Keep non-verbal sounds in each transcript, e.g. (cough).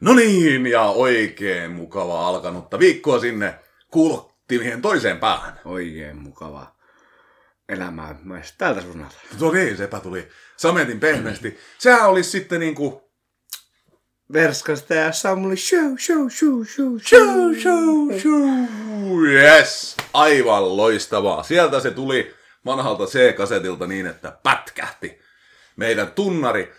No niin, ja oikein mukavaa alkanutta viikkoa sinne kuulottimien toiseen päähän. Oikein mukava elämää myös tältä suunnalta. No niin, sepä tuli sametin pehmeästi. Sehän olisi sitten niinku... Verskasta ja Samuli show, show, show, show, Show, show, show. Yes, aivan loistavaa. Sieltä se tuli vanhalta C-kasetilta niin, että pätkähti meidän tunnari.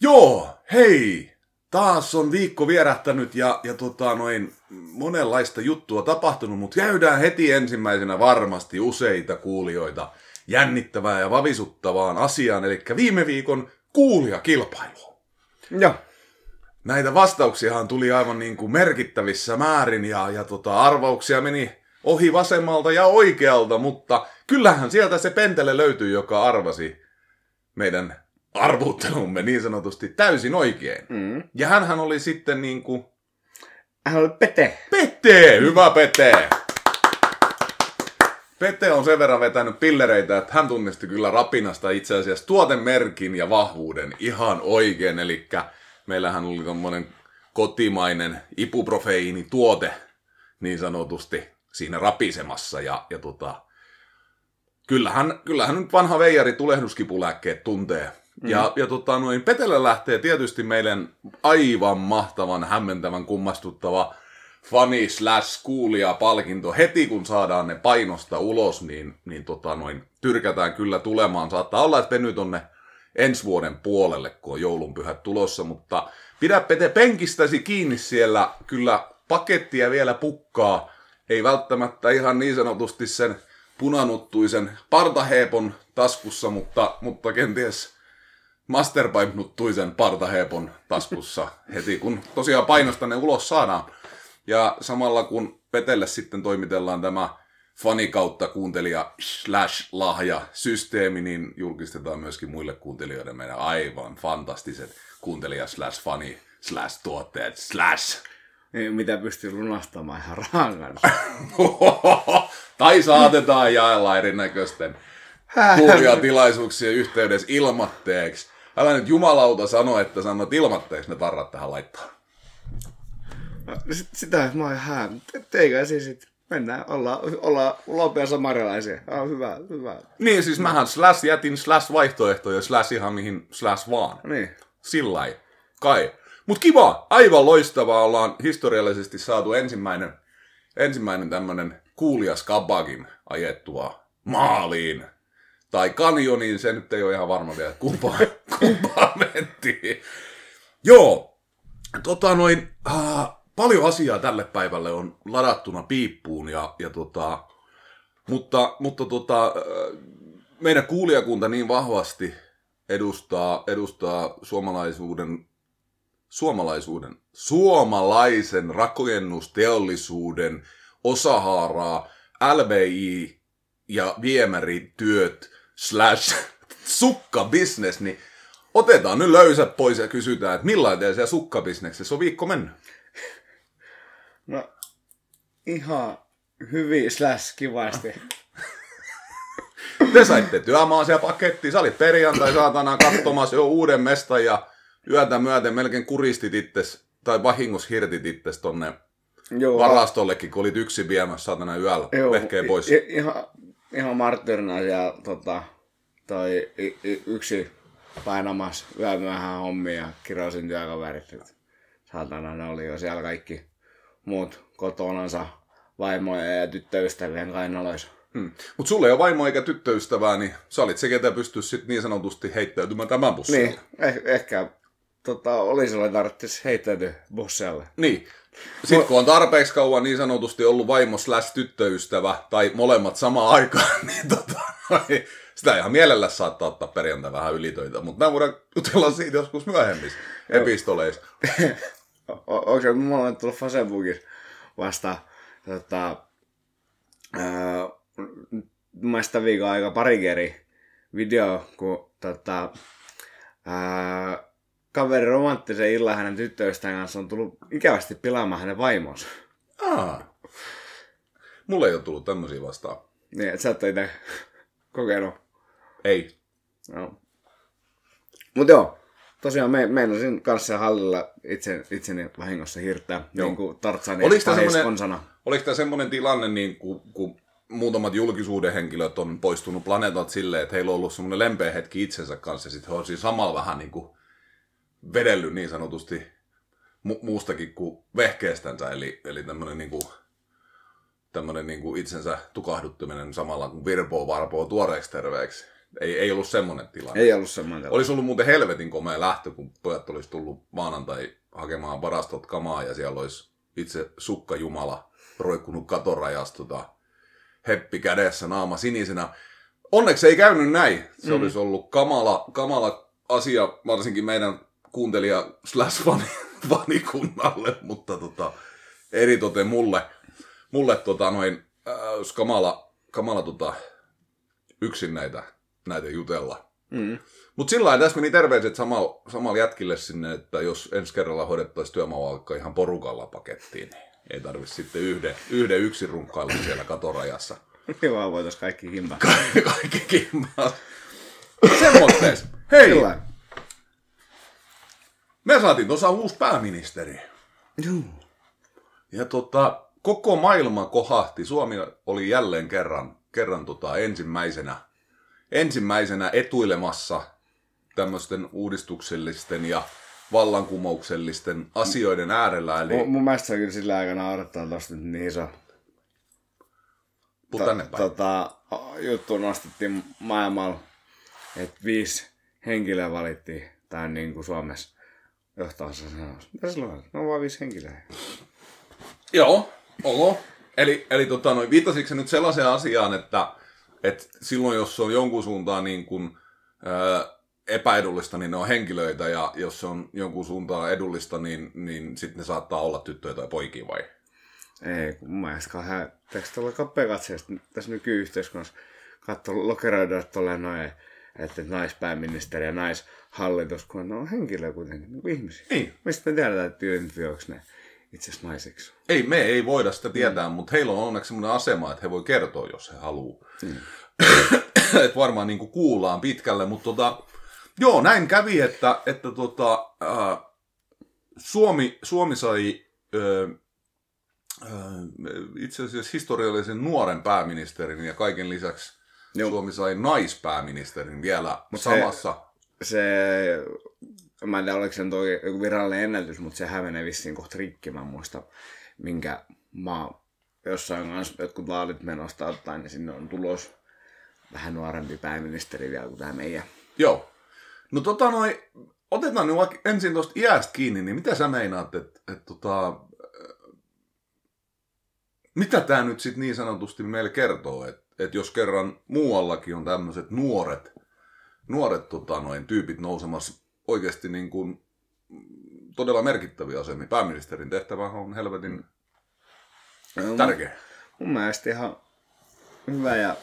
Joo, hei, taas on viikko vierähtänyt ja, ja tota, noin monenlaista juttua tapahtunut, mutta käydään heti ensimmäisenä varmasti useita kuulijoita jännittävää ja vavisuttavaan asiaan, eli viime viikon kuulijakilpailu. Joo. Näitä vastauksiahan tuli aivan niin kuin merkittävissä määrin ja, ja tota, arvauksia meni ohi vasemmalta ja oikealta, mutta kyllähän sieltä se pentele löytyy, joka arvasi meidän arvuttelumme niin sanotusti täysin oikein. Mm. Ja hänhän oli sitten niin kuin... Hän oli Pete. Pete! Hyvä Pete! Pete on sen verran vetänyt pillereitä, että hän tunnisti kyllä rapinasta itse asiassa tuotemerkin ja vahvuuden ihan oikein. Eli meillähän oli tommonen kotimainen ibuprofeiinituote niin sanotusti siinä rapisemassa. Ja, ja tota, kyllähän, kyllähän nyt vanha veijari tulehduskipulääkkeet tuntee. Mm. Ja, ja tota, noin Petelle lähtee tietysti meidän aivan mahtavan, hämmentävän, kummastuttava fani slash kuulija palkinto heti kun saadaan ne painosta ulos, niin, niin tota noin, tyrkätään kyllä tulemaan. Saattaa olla, että venyy tonne ensi vuoden puolelle, kun on joulunpyhät tulossa, mutta pidä Pete penkistäsi kiinni siellä, kyllä pakettia vielä pukkaa, ei välttämättä ihan niin sanotusti sen punanuttuisen partaheepon taskussa, mutta, mutta kenties Masterpipe-nuttuisen partaheepon taskussa heti, kun tosiaan painosta ne ulos saadaan. Ja samalla kun Petelle sitten toimitellaan tämä fani kautta kuuntelija slash lahja systeemi, niin julkistetaan myöskin muille kuuntelijoille meidän aivan fantastiset kuuntelija slash fani slash tuotteet slash. Niin, Mitä pystyy lunastamaan ihan rahan (laughs) tai saatetaan jaella erinäköisten kuulijatilaisuuksien yhteydessä ilmatteeksi. Älä nyt jumalauta sano, että sanot ilmatteeksi ne tarrat tähän laittaa. No, sit- Sitä mä oon ihan Teikä siis sit mennään, ollaan, ollaan lopea samarilaisia. Ah, hyvä, hyvä. Niin, siis mähän slash jätin slash vaihtoehtoja slash ihan mihin slash vaan. Niin. Sillä. Kai. Mut kiva, aivan loistavaa. Ollaan historiallisesti saatu ensimmäinen, ensimmäinen tämmönen kuulias kabagin ajettua maaliin. Tai kanjoniin, se nyt ei ole ihan varma vielä, että kumpaa, kumpaa mentiin. Joo, tota noin, äh, paljon asiaa tälle päivälle on ladattuna piippuun ja, ja tota, mutta, mutta tota, äh, meidän kuulijakunta niin vahvasti edustaa, edustaa suomalaisuuden, suomalaisuuden, suomalaisen rakennusteollisuuden osahaaraa, LVI ja viemärityöt slash (laughs) sukkabisnes, niin otetaan nyt löysät pois ja kysytään, että millainen siellä sukkabisneksessä on viikko mennyt? No, ihan hyvin slash kivasti. Te saitte työmaasia pakettiin, sä olit perjantai saatana katsomassa jo uuden mestan ja yötä myöten melkein kuristit itses, tai vahingossa hirtit itses tonne Joo. varastollekin, kun olit yksin viemässä saatana yöllä vehkeen pois. I, ihan, ihan martyrina siellä tota, toi y, y, yksi painamassa yömyöhään hommia ja kirosin työkaverit. Et Saatana ne oli jo siellä kaikki muut kotonansa vaimoja ja tyttöystävien kainaloissa. Hmm. Mutta sulla ei ole vaimo eikä tyttöystävää, niin sä olit se, ketä pystyisi sit niin sanotusti heittäytymään tämän bussille. Niin, eh, ehkä tota, oli sulle tarvitsisi heittäytyä busselle. Niin. Sitten kun on tarpeeksi kauan niin sanotusti ollut vaimo slash tyttöystävä, tai molemmat samaan aikaan, (laughs) niin sitä ihan mielellä saattaa ottaa perjantai vähän ylitöitä, mutta mä voidaan jutella siitä joskus myöhemmissä epistoleissa. (laughs) O- onko se mulla on tullut Facebookissa vasta tota, ää, mun mielestä viikon aika pari keri video, kun tota, ää, kaveri romanttisen illan hänen tyttöystävän kanssa on tullut ikävästi pilaamaan hänen vaimonsa. Aa. Mulle ei ole tullut tämmöisiä vastaan. Niin, et sä et ole itse kokenut. Ei. No. Mut joo, tosiaan me, meinasin kanssa hallilla itse, itseni vahingossa hirttää, Joo. niin kuin Tartsanin Oliko tämä konsana. oliko tämä semmoinen tilanne, niin kun, kun muutamat julkisuuden henkilöt on poistunut planeetalta silleen, että heillä on ollut semmoinen lempeä hetki itsensä kanssa, ja sitten he on siinä samalla vähän niin kuin vedellyt niin sanotusti mu- muustakin kuin vehkeestänsä, eli, eli tämmöinen niin kuin, tämmöinen niin kuin itsensä tukahduttaminen samalla kuin virpoo varpoo tuoreeksi terveeksi. Ei, ei ollut semmoinen tilanne. Ei ollut semmoinen. Olisi ollut muuten helvetin komea lähtö, kun pojat olisi tullut maanantai hakemaan varastot kamaa ja siellä olisi itse sukkajumala roikkunut katorajasta tota, heppi kädessä, naama sinisenä. Onneksi ei käynyt näin. Se mm. olisi ollut kamala, kamala asia, varsinkin meidän kuuntelija slash fani, fanikunnalle, (laughs) mutta tota, eritoten mulle, mulle tota, noin, äh, kamala, kamala tota, yksin näitä, näitä jutella. Mm. Mutta sillä tässä meni terveiset samalla samal jätkille sinne, että jos ensi kerralla hoidettaisiin työmaa ihan porukalla pakettiin, niin ei tarvitse sitten yhden, yhden yksin runkkailla siellä katorajassa. (laughs) Niin vaan voitaisiin kaikki himpaa. Ka- Kaikki kimmaa. (laughs) Semmoittees. Hei, Kyllä. me saatiin tuossa uusi pääministeri. Juu. Ja tota, koko maailma kohahti. Suomi oli jälleen kerran, kerran tota, ensimmäisenä, ensimmäisenä etuilemassa tämmöisten uudistuksellisten ja vallankumouksellisten asioiden äärellä. Eli Mun, mun mielestä se kyllä sillä aikana naurattaa tosta nyt niin iso puu tänne päin. tota, juttu nostettiin maailmalla, että viisi henkilöä valittiin, tai niin kuin Suomessa johtoosassa sanoisi. Mitä sillä on? No vaan viisi henkilöä. Joo, ok. Eli, eli tota, noin, viittasitko sä nyt sellaiseen asiaan, että, että silloin jos on jonkun suuntaan niin kuin, ää, epäedullista, niin ne on henkilöitä, ja jos se on jonkun suuntaan edullista, niin, niin sitten ne saattaa olla tyttöjä tai poikia vai? Ei, kun mun mielestä kauhean, eikö tuolla kapea katseesta tässä nykyyhteiskunnassa katso lokeroida tolleen noin, että naispääministeri ja naishallitus, kun ne on henkilöä kuitenkin, niin kuin ihmisiä. Niin. Mistä me tiedetään, että identifioiko ne itse asiassa naiseksi? Ei, me ei voida sitä tietää, mm. mutta heillä on onneksi sellainen asema, että he voi kertoa, jos he haluaa. Mm. että varmaan niin kuin kuullaan pitkälle, mutta tota, joo, näin kävi, että, että tota, ää, Suomi, Suomi sai ää, ää, itse asiassa historiallisen nuoren pääministerin ja kaiken lisäksi Joo. Suomi sai naispääministerin vielä Mut samassa. Se, mä en tiedä oliko se toi joku virallinen ennätys, mutta sehän menee vissiin kohta rikki, mä muista minkä maa jossain kanssa jotkut vaalit menosta ottaen, niin sinne on tulos vähän nuorempi pääministeri vielä kuin tämä meidän. Joo. No tota noin, otetaan nyt vaikka ensin tuosta iästä kiinni, niin mitä sä meinaat, että et, tota, äh, mitä tämä nyt sitten niin sanotusti meille kertoo, että et jos kerran muuallakin on tämmöiset nuoret, nuoret tota noin, tyypit nousemassa oikeasti niin kuin todella merkittäviä asemia. Pääministerin tehtävä on helvetin tärkeä. Mun mielestä ihan hyvä ja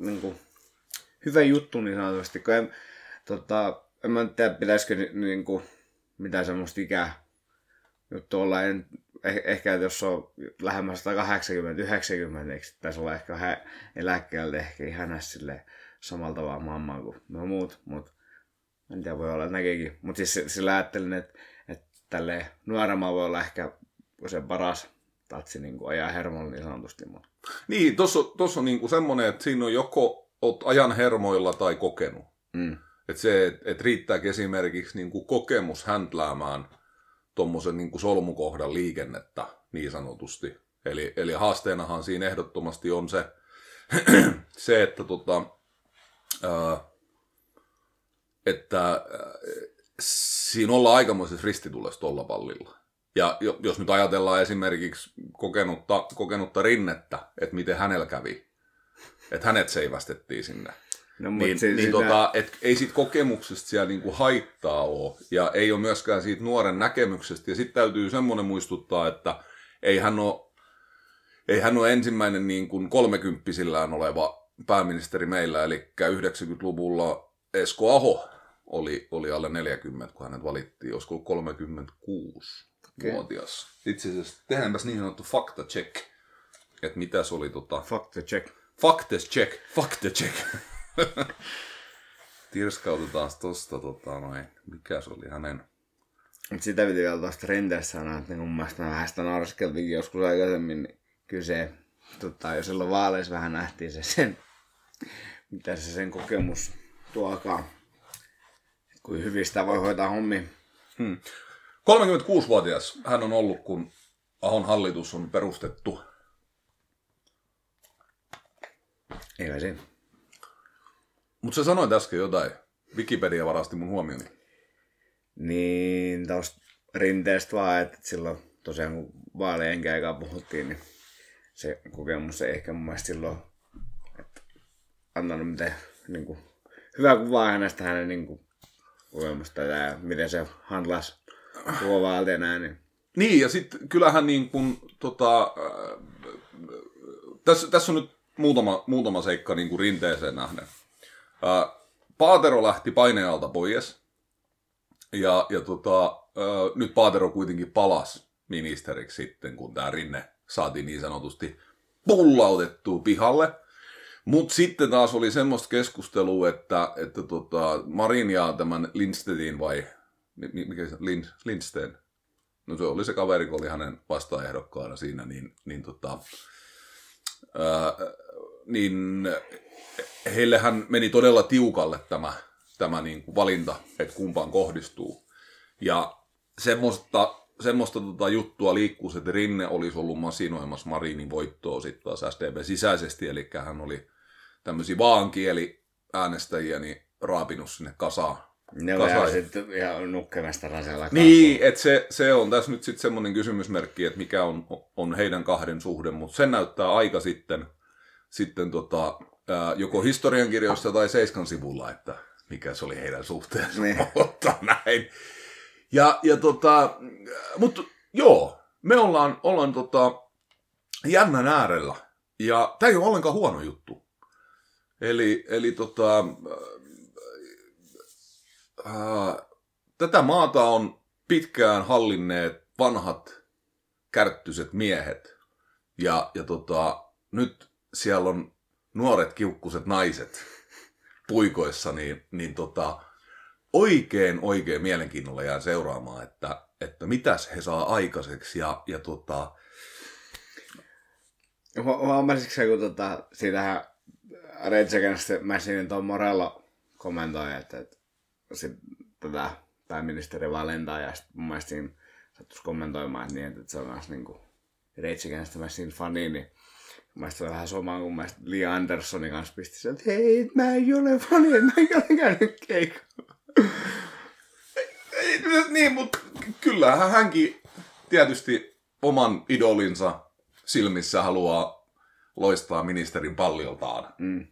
niin kuin, hyvä juttu niin sanotusti, kun en, tota, en mä tiedä, pitäisikö ni- niin kuin, mitään semmoista ikää juttu olla. En, eh, ehkä että jos on lähemmäs 180-90, eikö pitäisi olla ehkä vähän eläkkeeltä ehkä ihan sille samalla tavalla mammaa kuin no muut, mutta en tiedä, voi olla, että näkeekin. Mutta siis si- sillä ajattelin, että, että tälleen nuoremmalla voi olla ehkä se paras tatsi niin kuin ajaa hermolla niin sanotusti. Mutta Niin, tuossa tossa on niinku semmoinen, että siinä on joko oot ajan hermoilla tai kokenut. mm. Et se, että et riittääkö esimerkiksi niin kuin kokemus häntläämään tuommoisen niin solmukohdan liikennettä niin sanotusti. Eli, eli haasteenahan siinä ehdottomasti on se, (clears throat) se että, tota, että ää, siinä ollaan aikamoisessa ristitulessa tuolla pallilla. Ja jo- jos nyt ajatellaan esimerkiksi kokenutta, kokenutta rinnettä, että miten hänellä kävi, että hänet seivästettiin sinne No, niin, si- niin sitä- tota, et ei siitä kokemuksesta siellä niinku haittaa ole, ja ei ole myöskään siitä nuoren näkemyksestä. Ja sitten täytyy semmoinen muistuttaa, että ei hän ole, ei hän ole ensimmäinen niin kuin kolmekymppisillään oleva pääministeri meillä, eli 90-luvulla Esko Aho oli, oli alle 40, kun hänet valittiin, olisiko ollut 36-vuotias. Itse asiassa tehdäänpäs niin sanottu fakta check, että mitä se oli tota, the check. Faktes check, fakte check. (laughs) tirskautetaan tosta, tota, noin. mikä se oli hänen? Mutta sitä piti vielä tuosta Renderstä sanoa, että niin mun mielestä vähän sitä narskeltikin joskus aikaisemmin, niin kyllä se, tota, jo silloin vaaleissa vähän nähtiin se sen, mitä se sen kokemus tuokaa. Kuin hyvin sitä voi hoitaa hommi. Hmm. 36-vuotias hän on ollut, kun Ahon hallitus on perustettu. Eikä siinä. Mutta sä sanoit äsken jotain. Wikipedia varasti mun huomioni. Niin, tuosta rinteestä vaan, että silloin tosiaan kun vaalien aikaa puhuttiin, niin se kokemus ei ehkä mun mielestä silloin antanut mitään niin kuin, hyvää kuvaa hänestä hänen niin kuin, ja miten se handlas koko vaaltia näin. Niin. Niin, ja sitten kyllähän niin kuin, tota, äh, tässä, tässä on nyt muutama, muutama seikka niin kuin rinteeseen nähden. Äh, Paatero lähti painealta pois, ja, ja tota, äh, nyt Paatero kuitenkin palasi ministeriksi sitten, kun tämä Rinne saatiin niin sanotusti pullautettua pihalle. Mutta sitten taas oli semmoista keskustelua, että, että tota, Marin ja tämän Lindstedin vai mikä se, Lind, Lindsten, no se oli se kaveri, kun oli hänen vastaehdokkaana siinä, niin, niin, tota, ää, niin heillehän meni todella tiukalle tämä, tämä niin kuin valinta, että kumpaan kohdistuu. Ja semmoista, semmoista tota juttua liikkuu, että Rinne olisi ollut masinoimassa Marinin voittoa sitten taas SDP sisäisesti, eli hän oli tämmöisiä vaankieli äänestäjiä niin raapinut sinne kasaan ne on sitten ihan nukkemasta rasella. Niin, että se, se on tässä nyt sitten semmoinen kysymysmerkki, että mikä on, on heidän kahden suhde, mutta sen näyttää aika sitten, sitten tota, joko historiankirjoissa tai Seiskan sivulla, että mikä se oli heidän suhteensa, niin. (laughs) mutta näin. Ja, ja tota, mutta joo, me ollaan, ollaan tota, jännän äärellä, ja tämä ei ole ollenkaan huono juttu. Eli, eli tota, ää, tätä maata on pitkään hallinneet vanhat kärttyset miehet. Ja, ja tota, nyt siellä on nuoret kiukkuset naiset puikoissa, niin, niin tota, oikein oikein mielenkiinnolla jää seuraamaan, että, että mitäs he saa aikaiseksi. Ja, ja tota... Huomasitko kun tota, siitähän Rage Against the Machinein tuon Morello kommentoi, että, että sit, tätä pääministeri valintaa ja sitten mun mielestä siinä sattuisi kommentoimaan että, niin, että se on myös niinku Rage Against the Machine fani, niin mun se on vähän sama kuin mä Lee Andersonin kanssa pisti sen, että hei, mä en ole fani, mä en ole käynyt keikalla. niin, mutta kyllähän hänkin tietysti oman idolinsa silmissä haluaa loistaa ministerin pallioltaan. Mm.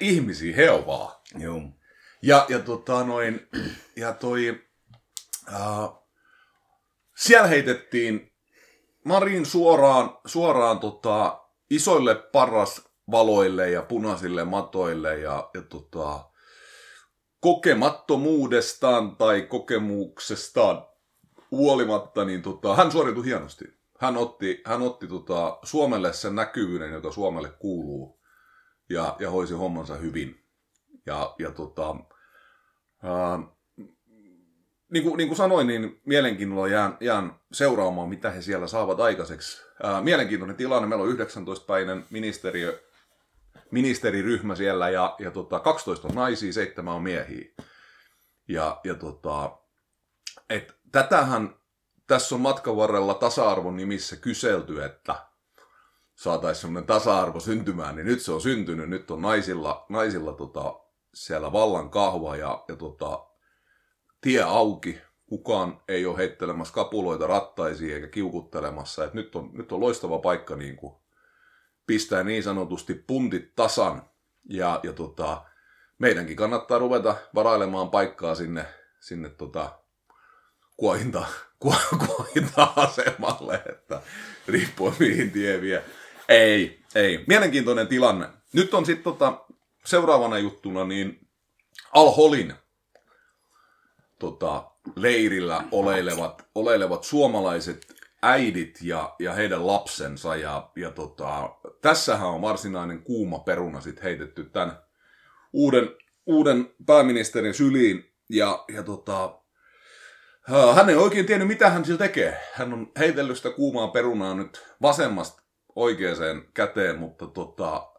Ihmisiä he on vaan. Joo. Ja, ja tota noin, (clears throat) ja toi, uh, siellä heitettiin Marin suoraan, suoraan tota, isoille paras valoille ja punaisille matoille ja, ja tota, kokemattomuudestaan tai kokemuksestaan huolimatta, niin tota, hän suoriutui hienosti. Hän otti, hän otti tota, Suomelle sen näkyvyyden, joka Suomelle kuuluu, ja, ja hoisi hommansa hyvin. Ja, ja tota, ää, niin, kuin, niin kuin sanoin, niin mielenkiinnolla jään, jään seuraamaan, mitä he siellä saavat aikaiseksi. Ää, mielenkiintoinen tilanne. Meillä on 19-päinen ministeriö, ministeriryhmä siellä ja, ja tota, 12 on naisia, 7 on miehiä. Ja, ja tota, et, tätähän tässä on matkan varrella tasa-arvon nimissä kyselty, että saataisiin semmoinen tasa-arvo syntymään, niin nyt se on syntynyt. Nyt on naisilla, naisilla tota, siellä vallan kahva ja, ja tota, tie auki. Kukaan ei ole heittelemässä kapuloita rattaisiin eikä kiukuttelemassa. Et nyt, on, nyt on loistava paikka niin kuin pistää niin sanotusti puntit tasan. Ja, ja tota, meidänkin kannattaa ruveta varailemaan paikkaa sinne, sinne tota, kuohinta, (laughs) kuohinta-asemalle, että riippuen mihin tie vie. Ei, ei. Mielenkiintoinen tilanne. Nyt on sitten tota, seuraavana juttuna niin Al-Holin tota, leirillä oleilevat, oleilevat suomalaiset äidit ja, ja heidän lapsensa. Ja, ja tota, tässähän on varsinainen kuuma peruna sit heitetty tämän uuden, uuden pääministerin syliin ja, ja tota, hän ei oikein tiennyt, mitä hän sillä tekee. Hän on heitellyt sitä kuumaa perunaa nyt vasemmasta oikeaan käteen, mutta tota,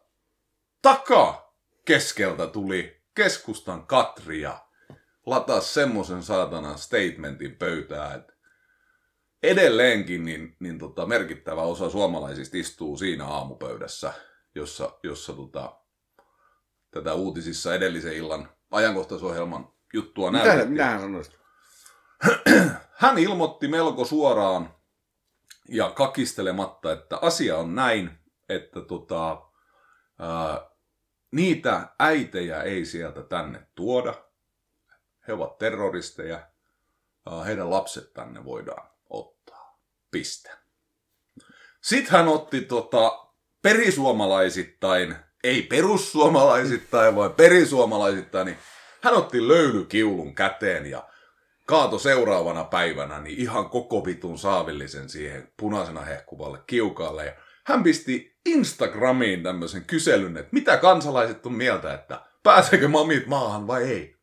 takaa keskeltä tuli keskustan Katri ja lataa semmoisen saatanan statementin pöytää, että edelleenkin niin, niin tota, merkittävä osa suomalaisista istuu siinä aamupöydässä, jossa, jossa tota, tätä uutisissa edellisen illan ajankohtaisohjelman juttua Mitä, näytettiin. mitä hän sanoi? (clears throat) Hän ilmoitti melko suoraan ja kakistelematta, että asia on näin, että tota, ää, niitä äitejä ei sieltä tänne tuoda. He ovat terroristeja. Ää, heidän lapset tänne voidaan ottaa. Piste. Sitten hän otti tota, perisuomalaisittain, ei perussuomalaisittain, vaan perisuomalaisittain, niin hän otti löylykiulun käteen ja kaato seuraavana päivänä niin ihan koko vitun saavillisen siihen punaisena hehkuvalle kiukaalle. Ja hän pisti Instagramiin tämmöisen kyselyn, että mitä kansalaiset on mieltä, että pääseekö mamit maahan vai ei.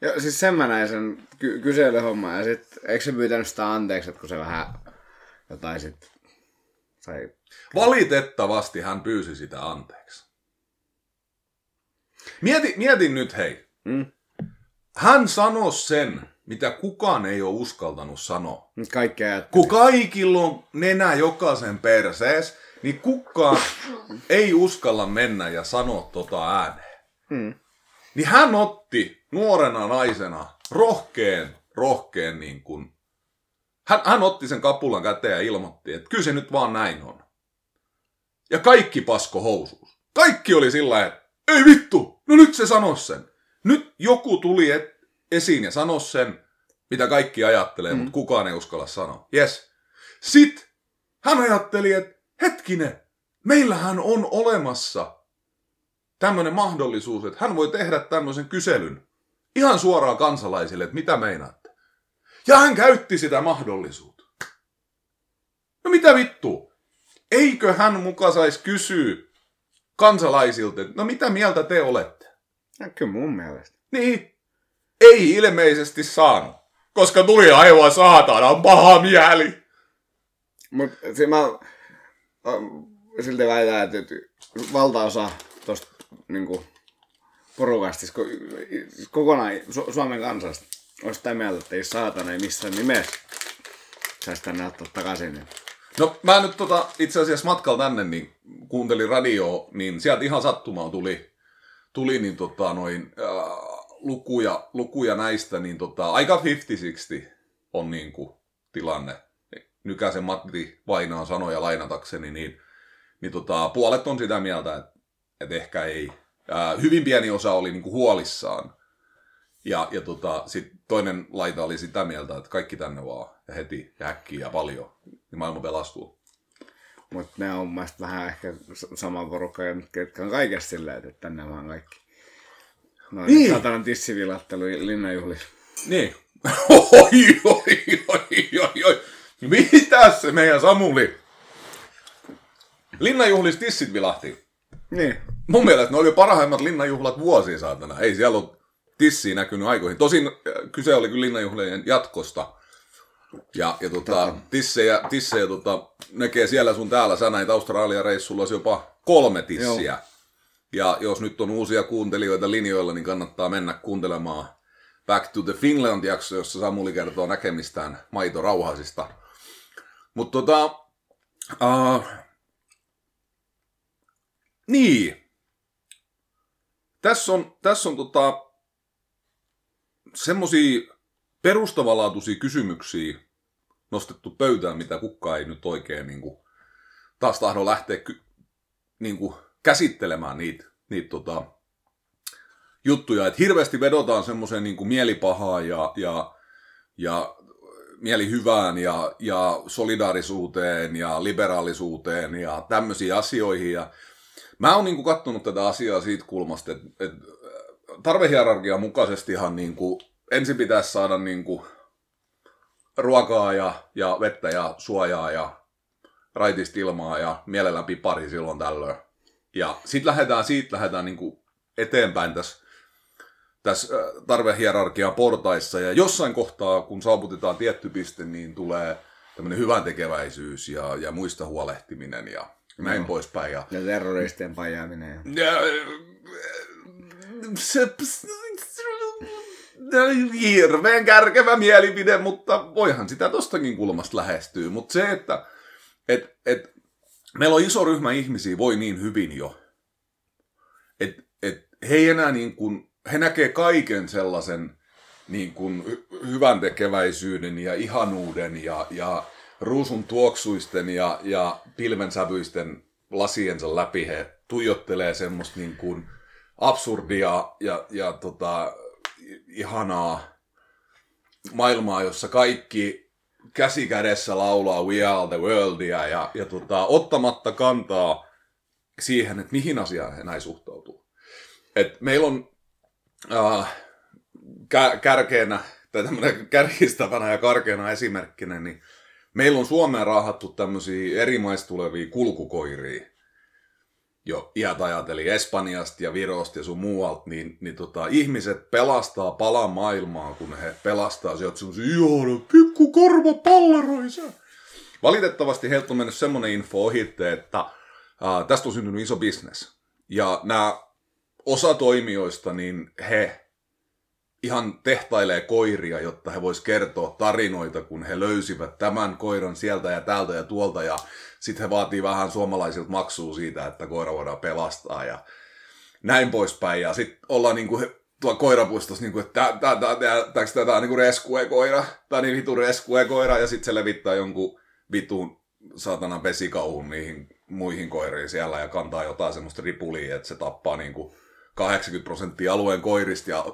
Joo, siis sen mä näin sen ky- kyselyhomman. Ja sit, eikö se pyytänyt sitä anteeksi, että kun se vähän jotain sit sai... Valitettavasti hän pyysi sitä anteeksi. Mieti, mietin nyt hei. Mm? Hän sanoi sen, mitä kukaan ei ole uskaltanut sanoa. Kaikki. Kun kaikilla on nenä jokaisen persees, niin kukaan ei uskalla mennä ja sanoa tota ääneen. Mm. Niin hän otti nuorena naisena rohkeen, rohkeen niin kuin, hän, hän otti sen kapulan käteen ja ilmoitti, että kyllä se nyt vaan näin on. Ja kaikki pasko housuus. Kaikki oli sillä että ei vittu, no nyt se sanoi sen. Nyt joku tuli et, esiin ja sanoi sen, mitä kaikki ajattelee, mm. mutta kukaan ei uskalla sanoa. Yes. Sitten hän ajatteli, että hetkinen, meillähän on olemassa tämmöinen mahdollisuus, että hän voi tehdä tämmöisen kyselyn ihan suoraan kansalaisille, että mitä meinaatte. Ja hän käytti sitä mahdollisuutta. No mitä vittu? Eikö hän muka saisi kysyä kansalaisilta, että no mitä mieltä te olette? Ja kyllä mun mielestä. Niin, ei ilmeisesti saanut, koska tuli aivan saatanan paha mieli. Mut se mä silti väitän, että valtaosa tosta niinku porukasta, siis ko- kokonaan Su- Suomen kansasta olisi sitä mieltä, että ei saatana ei missään nimessä saisi tänne ottaa takaisin. Niin. No mä nyt tota, itse asiassa matkalla tänne, niin kuuntelin radioa, niin sieltä ihan sattumaan tuli, tuli niin tota, noin, äh, lukuja, lukuja näistä, niin tota, aika 50-60 on niin kuin, tilanne. Nykäisen Matti Vainaan sanoja lainatakseni, niin, niin tota, puolet on sitä mieltä, että, että ehkä ei. Äh, hyvin pieni osa oli niin kuin huolissaan. Ja, ja tota, sit toinen laita oli sitä mieltä, että kaikki tänne vaan, ja heti, ja äkkiä, ja paljon, niin maailma pelastuu. Mutta ne on mun mielestä vähän ehkä sama porukka, ketkä on kaikessa silleen, että tänne vaan kaikki. Noin Niin. satanan tissivilattelu linnanjuhlissa. Niin. (laughs) Oi, oi, oi, oi, oi. Mitäs se meidän Samuli? Linnanjuhlis tissit vilahti. Niin. Mun mielestä ne oli parhaimmat linnanjuhlat vuosiin saatana. Ei siellä ole tissiä näkynyt aikoihin. Tosin äh, kyse oli kyllä linnanjuhlien jatkosta. Ja, ja tota, tissejä, tissejä tota, näkee siellä sun täällä. Sä näit Australia-reissulla olisi jopa kolme tissiä. Ja jos nyt on uusia kuuntelijoita linjoilla, niin kannattaa mennä kuuntelemaan Back to the Finland-jakso, jossa Samuli kertoo näkemistään maitorauhasista. Mutta tota, uh, niin, tässä on, tässä on tota, semmosia perustavanlaatuisia kysymyksiä nostettu pöytään, mitä kukaan ei nyt oikein niin kuin, taas tahdo lähteä niin kuin, käsittelemään niitä, niitä tota, juttuja. Et hirveästi vedotaan semmoiseen niin mielipahaan ja, ja, ja mielihyvään ja, ja solidaarisuuteen ja liberaalisuuteen ja tämmöisiin asioihin. Ja mä oon niin katsonut tätä asiaa siitä kulmasta, että, että tarvehierarkian mukaisestihan niin kuin, ensin pitäisi saada niin kuin, ruokaa ja, ja vettä ja suojaa ja raitista ilmaa ja mielellään pipari silloin tällöin. Ja sitten lähdetään, siitä lähdetään niin kuin eteenpäin tässä tässä äh, tarvehierarkian portaissa. Ja jossain kohtaa, kun saavutetaan tietty piste, niin tulee tämmöinen hyvän tekeväisyys ja, ja muista huolehtiminen ja näin no. poispäin. Ja, ja terroristien pajaaminen. Ja, se, hirveän kärkevä mielipide, mutta voihan sitä tostakin kulmasta lähestyä. Mutta se, että et, et, meillä on iso ryhmä ihmisiä, voi niin hyvin jo, että et he enää niin kuin, he näkee kaiken sellaisen niin kuin hyvän tekeväisyyden ja ihanuuden ja, ja ruusun tuoksuisten ja, ja pilvensävyisten lasiensa läpi. He tuijottelee semmoista niin kuin absurdia ja, ja tota, ihanaa maailmaa, jossa kaikki käsi kädessä laulaa We are the worldia ja, ja tota, ottamatta kantaa siihen, että mihin asiaan he näin suhtautuu. Et meillä on äh, kä- kärkeenä, tai tämmöinen kärjistävänä ja karkeana esimerkkinä, niin meillä on Suomeen raahattu tämmöisiä eri maista tulevia kulkukoiria, jo iät ajateli Espanjasta ja Virosta ja sun muualta, niin, niin tota, ihmiset pelastaa palan maailmaa, kun he pelastaa sieltä semmoisia ihana pikku korva palleroisa. Valitettavasti heiltä on mennyt semmoinen info ohitte, että ää, tästä on syntynyt iso bisnes. Ja nämä osa toimijoista, niin he ihan tehtailee koiria, jotta he vois kertoa tarinoita, kun he löysivät tämän koiran sieltä ja täältä ja tuolta. Ja sitten he vaatii vähän suomalaisilta maksua siitä, että koira voidaan pelastaa ja näin poispäin. Ja sitten ollaan niinku tuolla koirapuistossa, niinku, että tämä on niinku reskue-koira, tai niin vitu reskue-koira, ja sitten se levittää jonkun vitun saatana pesikauhun niihin muihin koiriin siellä ja kantaa jotain semmoista ripulia, että se tappaa niinku 80 prosenttia alueen koirista ja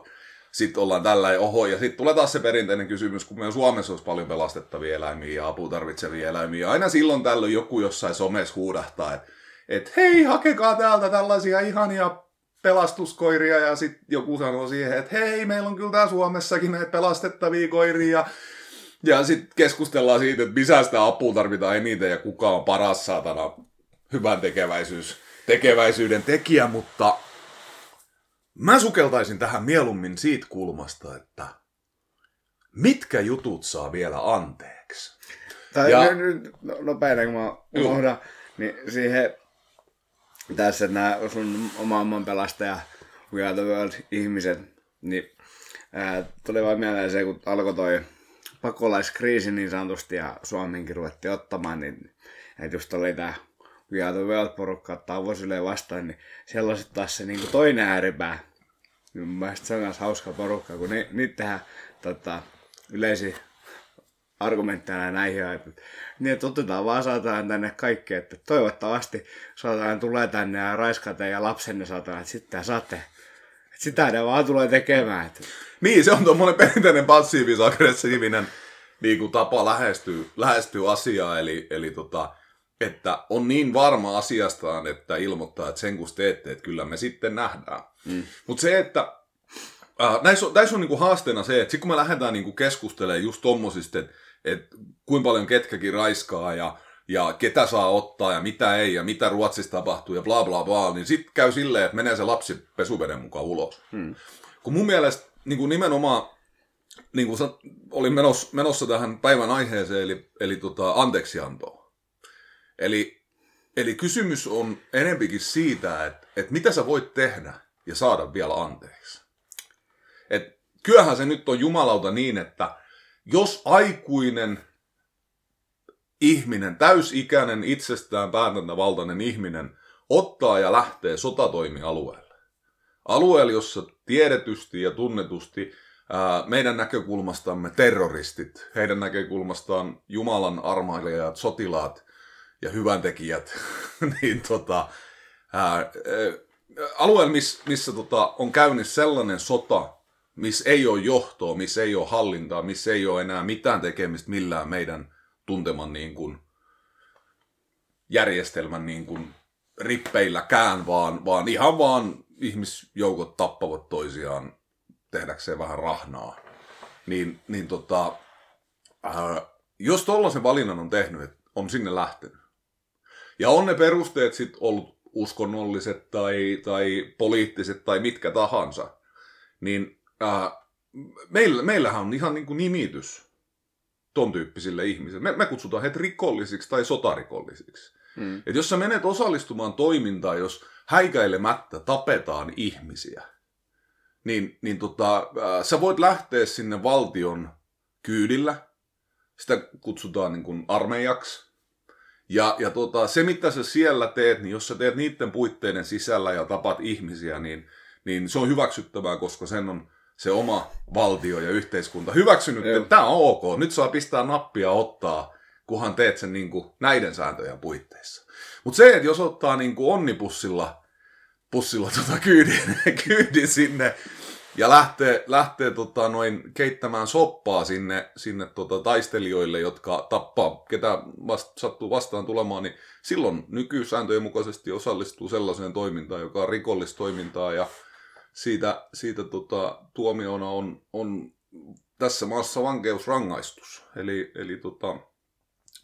sitten ollaan tällä ja oho. Ja sitten tulee taas se perinteinen kysymys, kun meillä Suomessa olisi paljon pelastettavia eläimiä ja apua tarvitsevia eläimiä. Aina silloin tällöin joku jossain somessa huudahtaa, että et, hei, hakekaa täältä tällaisia ihania pelastuskoiria ja sitten joku sanoo siihen, että hei, meillä on kyllä tää Suomessakin näitä pelastettavia koiria. Ja, ja sitten keskustellaan siitä, että missä sitä apua tarvitaan eniten ja kuka on paras saatana hyvän tekeväisyys, tekeväisyyden tekijä, mutta Mä sukeltaisin tähän mieluummin siitä kulmasta, että mitkä jutut saa vielä anteeksi. Tai ja... nyt no, nopeana, kun mä unohdan, niin siihen tässä nämä sun oman pelastaja We Are The World ihmiset, niin ää, tuli vaan mieleen se, kun alkoi toi pakolaiskriisi niin sanotusti ja Suomenkin ruvettiin ottamaan, niin että just oli tää We Are The World-porukka ottaa vuosilleen vastaan, niin sitten taas se niin toinen ääripää. Niin mun se on myös hauska porukka, kun ni, niitä tehdään tota, yleisiä argumentteja näihin, että, niin, että otetaan vaan saadaan tänne kaikki, että toivottavasti saadaan tulee tänne ja raiskata ja lapsenne saadaan, että sitten saatte, että sitä ne vaan tulee tekemään. Että... Niin, se on tuommoinen perinteinen passiivis-aggressiivinen niin kuin tapa lähestyä, lähestyä asiaa, eli, eli tota, että on niin varma asiastaan, että ilmoittaa, että sen kun teette, että kyllä me sitten nähdään. Mm. Mutta se, että äh, näissä on, näissä on niinku haasteena se, että sit kun me lähdetään niinku keskustelemaan just tommosista, että et kuinka paljon ketkäkin raiskaa ja, ja ketä saa ottaa ja mitä ei ja mitä Ruotsissa tapahtuu ja bla bla bla, niin sitten käy silleen, että menee se lapsi pesuveden mukaan ulos. Mm. Kun mun mielestä niin kuin nimenomaan niin kuin olin menossa, menossa tähän päivän aiheeseen, eli, eli tota, anteeksiantoa. Eli, eli kysymys on enempikin siitä, että, että mitä sä voit tehdä ja saada vielä anteeksi. Et kyllähän se nyt on jumalauta niin, että jos aikuinen ihminen, täysikäinen, itsestään päätäntävaltainen ihminen ottaa ja lähtee sotatoimialueelle. Alueelle, jossa tiedetysti ja tunnetusti meidän näkökulmastamme terroristit, heidän näkökulmastaan Jumalan armailijat, sotilaat ja hyväntekijät, (laughs) niin tota, ää, alueella, miss, missä tota, on käynnissä sellainen sota, missä ei ole johtoa, missä ei ole hallintaa, missä ei ole enää mitään tekemistä millään meidän tunteman niin kuin, järjestelmän niin kuin, rippeilläkään, vaan, vaan ihan vaan ihmisjoukot tappavat toisiaan tehdäkseen vähän rahnaa. Niin, niin tota, ää, jos tollaisen valinnan on tehnyt, että on sinne lähtenyt, ja on ne perusteet sitten ollut uskonnolliset tai, tai poliittiset tai mitkä tahansa, niin ää, meillä, meillähän on ihan niin kuin nimitys ton tyyppisille ihmisille. Me, me kutsutaan heitä rikollisiksi tai sotarikollisiksi. Mm. Et jos sä menet osallistumaan toimintaan, jos häikäilemättä tapetaan ihmisiä, niin, niin tota, ää, sä voit lähteä sinne valtion kyydillä. Sitä kutsutaan niin kuin armeijaksi. Ja, ja tota, se, mitä sä siellä teet, niin jos sä teet niiden puitteiden sisällä ja tapat ihmisiä, niin, niin se on hyväksyttävää, koska sen on se oma valtio ja yhteiskunta hyväksynyt, että tämä on ok. Nyt saa pistää nappia ottaa, kunhan teet sen niin kuin näiden sääntöjen puitteissa. Mutta se, että jos ottaa niin kuin onnipussilla pussilla tota kyydin, (laughs) kyydin sinne ja lähtee, lähtee tota noin keittämään soppaa sinne, sinne tota taistelijoille, jotka tappaa, ketä vast, sattuu vastaan tulemaan, niin silloin nykysääntöjen mukaisesti osallistuu sellaiseen toimintaan, joka on rikollistoimintaa ja siitä, siitä tota, tuomiona on, on tässä maassa vankeusrangaistus. Eli, eli tota,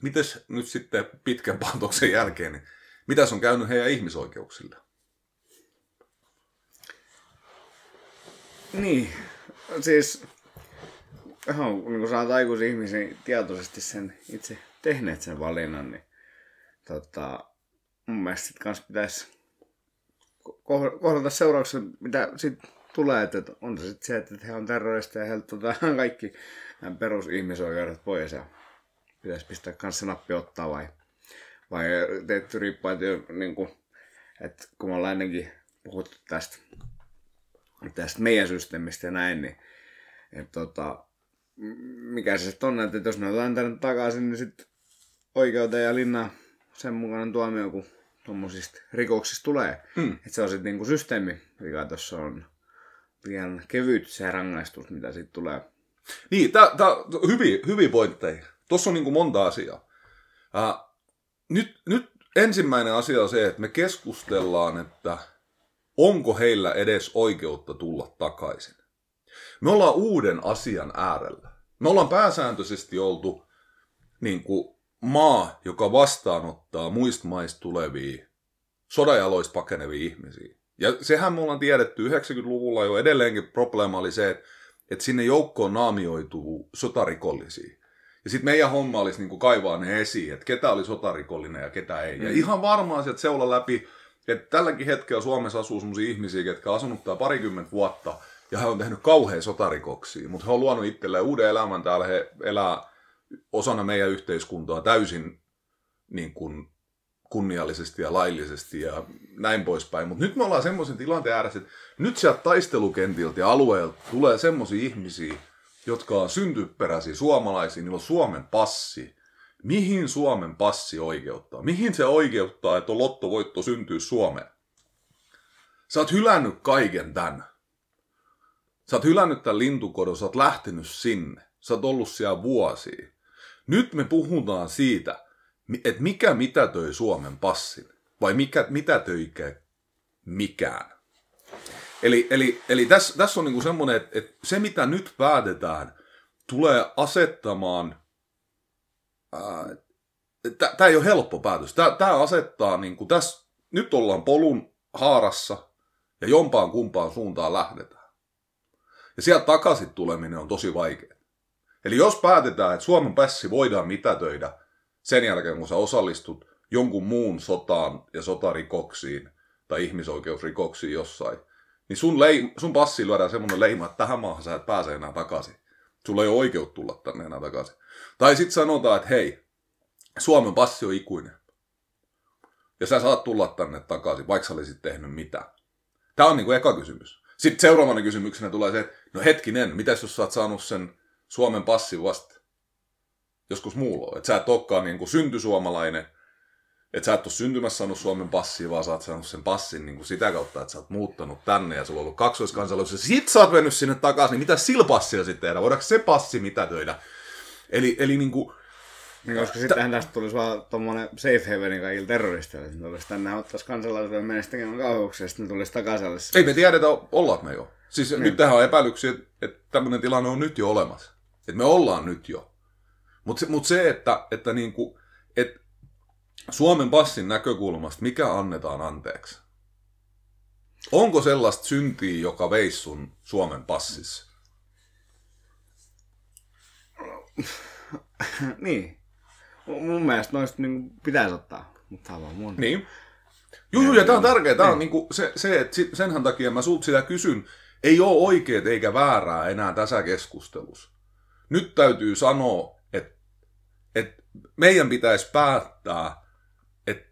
mites nyt sitten pitkän (laughs) pantoksen jälkeen, niin mitäs on käynyt heidän ihmisoikeuksille? Niin, siis niin kun sä oot aikuisen ihmisen tietoisesti sen itse tehneet sen valinnan, niin tota, mun mielestä sit kans pitäisi kohdata seuraukset, mitä sit tulee, että on se sitten se, että he on terroristeja ja heiltä tota, (laughs) kaikki perusihmisoikeudet pois ja pitäisi pistää kanssa nappi ottaa vai, vai teetty riippuen, että, niin kuin, että kun me ollaan ennenkin puhuttu tästä tästä meidän systeemistä ja näin, niin että tota, mikä se sitten on, että jos ne otetaan tänne takaisin, niin sitten oikeuteen ja linna sen mukainen tuomio, kun tuommoisista rikoksista tulee. Mm. Että se on sitten niinku systeemi, mikä tuossa on liian kevyt se rangaistus, mitä siitä tulee. Niin, tää, tää hyviä, hyviä pointteja. Tuossa on niinku monta asiaa. Äh, nyt, nyt ensimmäinen asia on se, että me keskustellaan, että onko heillä edes oikeutta tulla takaisin. Me ollaan uuden asian äärellä. Me ollaan pääsääntöisesti oltu niin kuin maa, joka vastaanottaa muista maista tulevia sodajaloista pakenevia ihmisiä. Ja sehän me ollaan tiedetty 90-luvulla jo edelleenkin probleema oli se, että, että sinne joukkoon naamioituu sotarikollisia. Ja sitten meidän homma olisi niin kuin kaivaa ne esiin, että ketä oli sotarikollinen ja ketä ei. Mm. Ja ihan varmaan sieltä seula läpi että tälläkin hetkellä Suomessa asuu sellaisia ihmisiä, jotka on asunut täällä parikymmentä vuotta ja he on tehnyt kauhean sotarikoksia, mutta he on luonut itselleen uuden elämän täällä, he elää osana meidän yhteiskuntaa täysin niin kuin kunniallisesti ja laillisesti ja näin poispäin. Mutta nyt me ollaan semmoisen tilanteen ääressä, että nyt sieltä taistelukentiltä ja alueelta tulee semmoisia ihmisiä, jotka on syntyperäisiä suomalaisia, niillä on Suomen passi, mihin Suomen passi oikeuttaa? Mihin se oikeuttaa, että lottovoitto syntyy Suomeen? Sä oot hylännyt kaiken tän. Sä oot hylännyt tämän lintukodon, sä oot lähtenyt sinne. Sä oot ollut siellä vuosia. Nyt me puhutaan siitä, että mikä mitätöi Suomen passin. Vai mikä mitätöikä mikään. Eli, eli, eli tässä, tässä on niinku semmoinen, että, että se mitä nyt päätetään, tulee asettamaan tämä ei ole helppo päätös. Tämä asettaa, niin kuin tässä, nyt ollaan polun haarassa ja jompaan kumpaan suuntaan lähdetään. Ja sieltä takaisin tuleminen on tosi vaikeaa. Eli jos päätetään, että Suomen pässi voidaan mitätöidä sen jälkeen, kun sä osallistut jonkun muun sotaan ja sotarikoksiin tai ihmisoikeusrikoksiin jossain, niin sun, leim, sun passi lyödään semmoinen leima, että tähän maahan sä et pääse enää takaisin. Sulla ei ole oikeutta tulla tänne enää takaisin. Tai sitten sanotaan, että hei, Suomen passi on ikuinen. Ja sä saat tulla tänne takaisin, vaikka sä olisit tehnyt mitä. Tämä on niinku eka kysymys. Sitten seuraavana kysymyksenä tulee se, että no hetkinen, mitäs jos sä oot saanut sen Suomen passin vasta joskus muulla? Että sä et olekaan niinku syntysuomalainen, että sä et ole syntymässä saanut Suomen passia, vaan sä oot saanut sen passin niin kuin sitä kautta, että sä oot muuttanut tänne ja sulla on ollut kaksoiskansallisuus. Ja sit sä oot mennyt sinne takaisin, niin mitä sillä passilla sitten tehdä? Voidaanko se passi mitätöidä? Eli, eli niin kuin, niin, koska sittenhän tästä tulisi vaan tommonen safe havenin kaikille terroristeille. Ne tulisi tänne ottaisi kansalaisuuden mennessä tekemään kauheuksia, sitten tulisi takaisin. Ei me tiedetä, ollaanko me jo. Siis niin. nyt tähän on epäilyksiä, että, että tämmöinen tilanne on nyt jo olemassa. Että me ollaan nyt jo. Mutta se, mut se, että, että niinku, että Suomen passin näkökulmasta, mikä annetaan anteeksi? Onko sellaista syntiä, joka veisi sun Suomen passissa? (laughs) niin. Mun mielestä noista niin pitäisi ottaa, mutta tämä on mun. Niin. Juu, juu, ja tämä on tärkeää. Tämä on niinku se, se, että senhän takia mä sulta sitä kysyn. Ei ole oikeet eikä väärää enää tässä keskustelussa. Nyt täytyy sanoa, että, että meidän pitäisi päättää, että,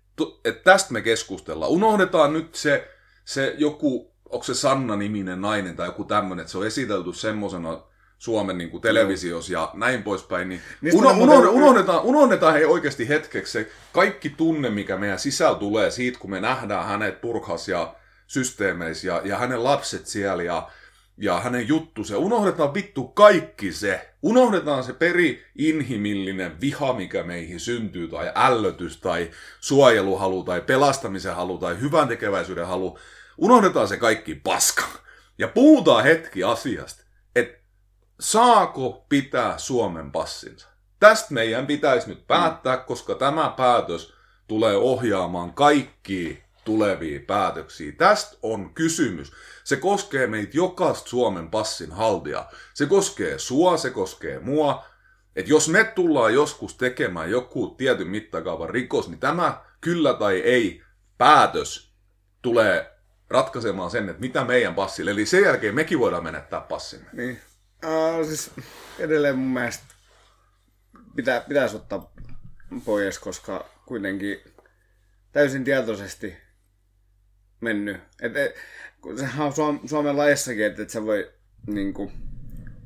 että tästä me keskustellaan. Unohdetaan nyt se, se joku, onko se Sanna-niminen nainen tai joku tämmöinen, että se on esitelty semmoisena Suomen niin kuin televisiossa ja näin poispäin, niin uno, ne muuten- unohdetaan, unohdetaan, unohdetaan hei oikeasti hetkeksi se kaikki tunne, mikä meidän sisällä tulee siitä, kun me nähdään hänet purhas ja systeemeissä ja, ja hänen lapset siellä ja, ja hänen juttu se. Unohdetaan vittu kaikki se. Unohdetaan se peri-inhimillinen viha, mikä meihin syntyy, tai ällötys, tai suojeluhalu, tai pelastamisen halu, tai hyvän tekeväisyyden halu. Unohdetaan se kaikki paska. Ja puhutaan hetki asiasta, saako pitää Suomen passinsa? Tästä meidän pitäisi nyt päättää, koska tämä päätös tulee ohjaamaan kaikkia tulevia päätöksiä. Tästä on kysymys. Se koskee meitä jokaista Suomen passin haltijaa. Se koskee sua, se koskee mua. Et jos me tullaan joskus tekemään joku tietyn mittakaavan rikos, niin tämä kyllä tai ei päätös tulee ratkaisemaan sen, että mitä meidän passille. Eli sen jälkeen mekin voidaan menettää passimme. Niin. Uh, siis edelleen mun mielestä pitää, pitäisi ottaa pois, koska kuitenkin täysin tietoisesti mennyt. Et, et, kun sehän on Suom- Suomen laissakin, että et sä voi niinku,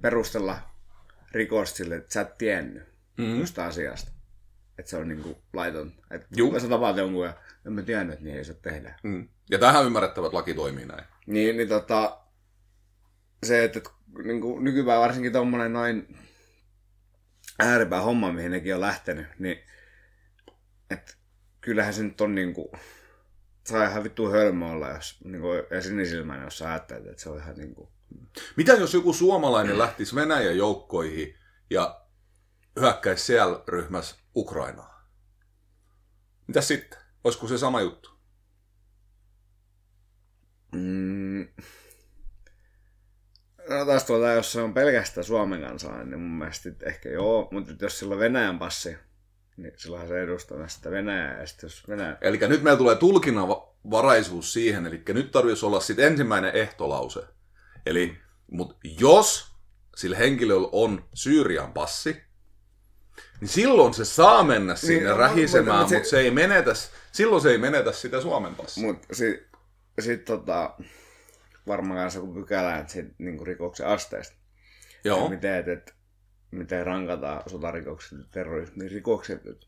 perustella rikosta sille, että sä et tiennyt Mhm. mm-hmm. jostain asiasta. Että se on niinku laiton. Että sä tapaat jonkun ja en mä tiennyt, että niin ei saa tehdä. Mm. Ja tähän on ymmärrettävä, että laki toimii näin. Niin, niin tota, se, että niin kuin nykypäivä varsinkin tommonen noin ääripää homma, mihin nekin on lähtenyt, niin että kyllähän se nyt on niinku, saa ihan vittu hölmö olla, jos, niinku, ja sinisilmäinen, jos sä ajattelet, että se on ihan niinku, Mitä jos joku suomalainen lähtisi Venäjän joukkoihin ja hyökkäisi siellä ryhmässä Ukrainaa? Mitä sitten? Olisiko se sama juttu? mm, No taas tuota, jos se on pelkästään Suomen kansalainen, niin mun mielestä ehkä joo, mutta jos sillä on Venäjän passi, niin silloinhan se edustaa sitä Venäjää, ja jos Venäjä... Eli nyt meillä tulee tulkinnanvaraisuus siihen, eli nyt tarvitsisi olla sitten ensimmäinen ehtolause. Eli, mutta jos sillä henkilöllä on Syyrian passi, niin silloin se saa mennä sinne Niin, rähisemään, mutta- mutta se ei menetä, silloin se ei menetä sitä Suomen passia. Mutta sitten sit, tota, varmaan kanssa kun pykälään sit, niinku rikoksen asteesta. Joo. Ja miten, et, et, miten rankataan sotarikokset ja terrorismirikokset. Et.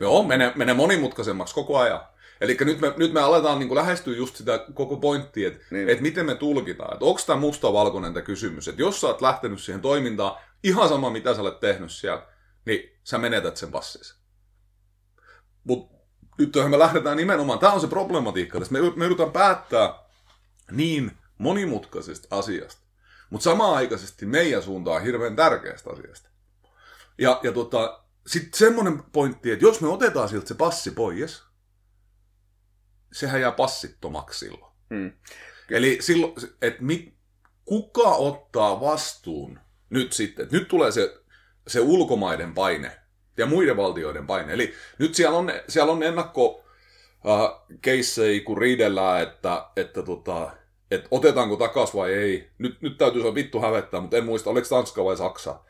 Joo, menee, menee monimutkaisemmaksi koko ajan. Eli nyt me, nyt me aletaan niin lähestyä just sitä koko pointtia, että Niin. niin. et miten me tulkitaan. Että onko tämä musta-valkoinen tämä kysymys. Että jos sä oot lähtenyt siihen toimintaan, ihan sama mitä sä olet tehnyt siellä, niin sä menetät sen passisi. Mutta nyt me lähdetään nimenomaan, tämä on se problematiikka, että me, me yritetään päättää niin monimutkaisesta asiasta, mutta samaaikaisesti meidän suuntaan hirveän tärkeästä asiasta. Ja, ja tota, sitten semmoinen pointti, että jos me otetaan siltä se passi pois, sehän jää passittomaksi silloin. Mm. Eli silloin, että kuka ottaa vastuun nyt sitten? Et nyt tulee se, se ulkomaiden paine ja muiden valtioiden paine. Eli nyt siellä on, siellä on ennakko äh, keissejä, kun riidellään, että, että, tota, että otetaanko takas vai ei. Nyt, nyt täytyy sanoa vittu hävettää, mutta en muista, oliko Tanska vai Saksa.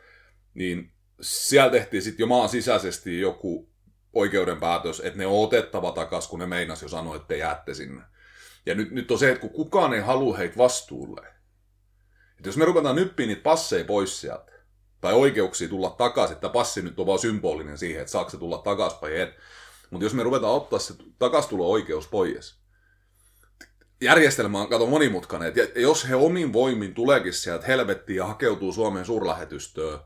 Niin siellä tehtiin sitten jo maan sisäisesti joku oikeudenpäätös, että ne on otettava takas, kun ne meinas jo sanoi, että te jäätte sinne. Ja nyt, nyt on se, että kun kukaan ei halua heitä vastuulle. Että jos me ruvetaan nyppiä niitä passeja pois sieltä, tai oikeuksia tulla takaisin, että passi nyt on vaan symbolinen siihen, että saako se tulla takaisin vai et. Mutta jos me ruvetaan ottaa se takastulo-oikeus pois, järjestelmä on kato monimutkainen, ja- jos he omin voimin tuleekin sieltä helvettiin ja hakeutuu Suomen suurlähetystöön,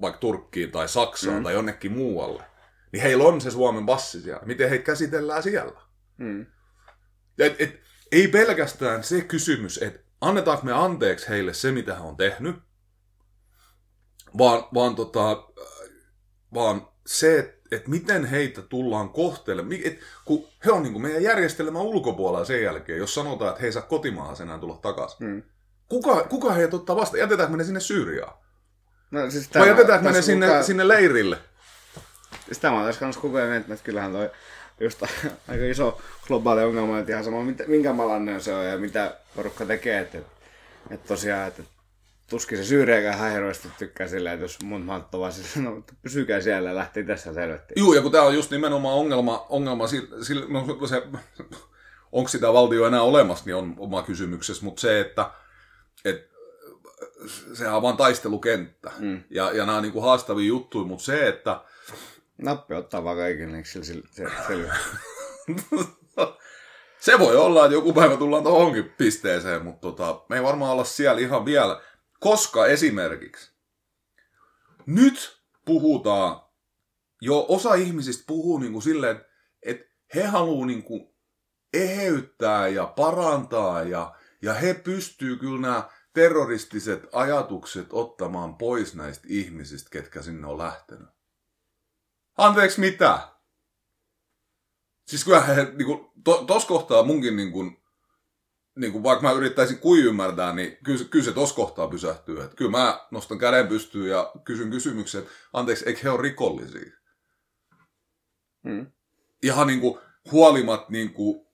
vaikka Turkkiin tai Saksaan mm. tai jonnekin muualle, niin heillä on se Suomen passi siellä. Miten heitä käsitellään siellä? Mm. Et, et, ei pelkästään se kysymys, että annetaanko me anteeksi heille se, mitä he on tehnyt, vaan, vaan, tota, vaan se, että et miten heitä tullaan kohtelemaan. Kun he on niin kuin meidän järjestelmän ulkopuolella sen jälkeen, jos sanotaan, että he ei saa kotimaahan enää tulla takaisin. Mm. Kuka, kuka heidät ottaa vasta? Jätetäänkö me ne sinne Syyriaan? No, siis Vai jätetäänkö me ne sinne, kukaan- sinne leirille? Sitä mä oon tässä kanssa koko ajan miettinyt, että kyllähän toi just (laughs) aika iso globaali ongelma, että ihan sama minkä malainen se on ja mitä porukka tekee, että, että tosiaan, että tuskin se syyriäkään hän hirveästi tykkää silleen, että jos mun on vaan silleen, no pysykää siellä ja lähti tässä selvettiin. Juu, ja kun tämä on just nimenomaan ongelma, ongelma sillä, sillä, no, se, onko sitä valtio enää olemassa, niin on oma kysymyksessä, mutta se, että et, sehän on vaan taistelukenttä. Mm. Ja, ja nämä on niinku haastavia juttuja, mutta se, että Nappi ottaa vaan kaikille, niin sillä, sillä, se, selviää. se voi olla, että joku päivä tullaan tuohonkin pisteeseen, mutta tota, me ei varmaan olla siellä ihan vielä. Koska esimerkiksi nyt puhutaan, jo osa ihmisistä puhuu niinku silleen, että he haluaa niinku eheyttää ja parantaa ja, ja he pystyy kyllä nämä terroristiset ajatukset ottamaan pois näistä ihmisistä, ketkä sinne on lähtenyt. Anteeksi, mitä? Siis kyllä he, niinku, to, tos kohtaa munkin niinku, niinku, vaikka mä yrittäisin kuin ymmärtää, niin kyllä, kyllä se tos kohtaa pysähtyy. Et kyllä mä nostan käden pystyyn ja kysyn kysymyksen, että anteeksi, eikö he ole rikollisia? Mm. Ihan niinku huolimat niinku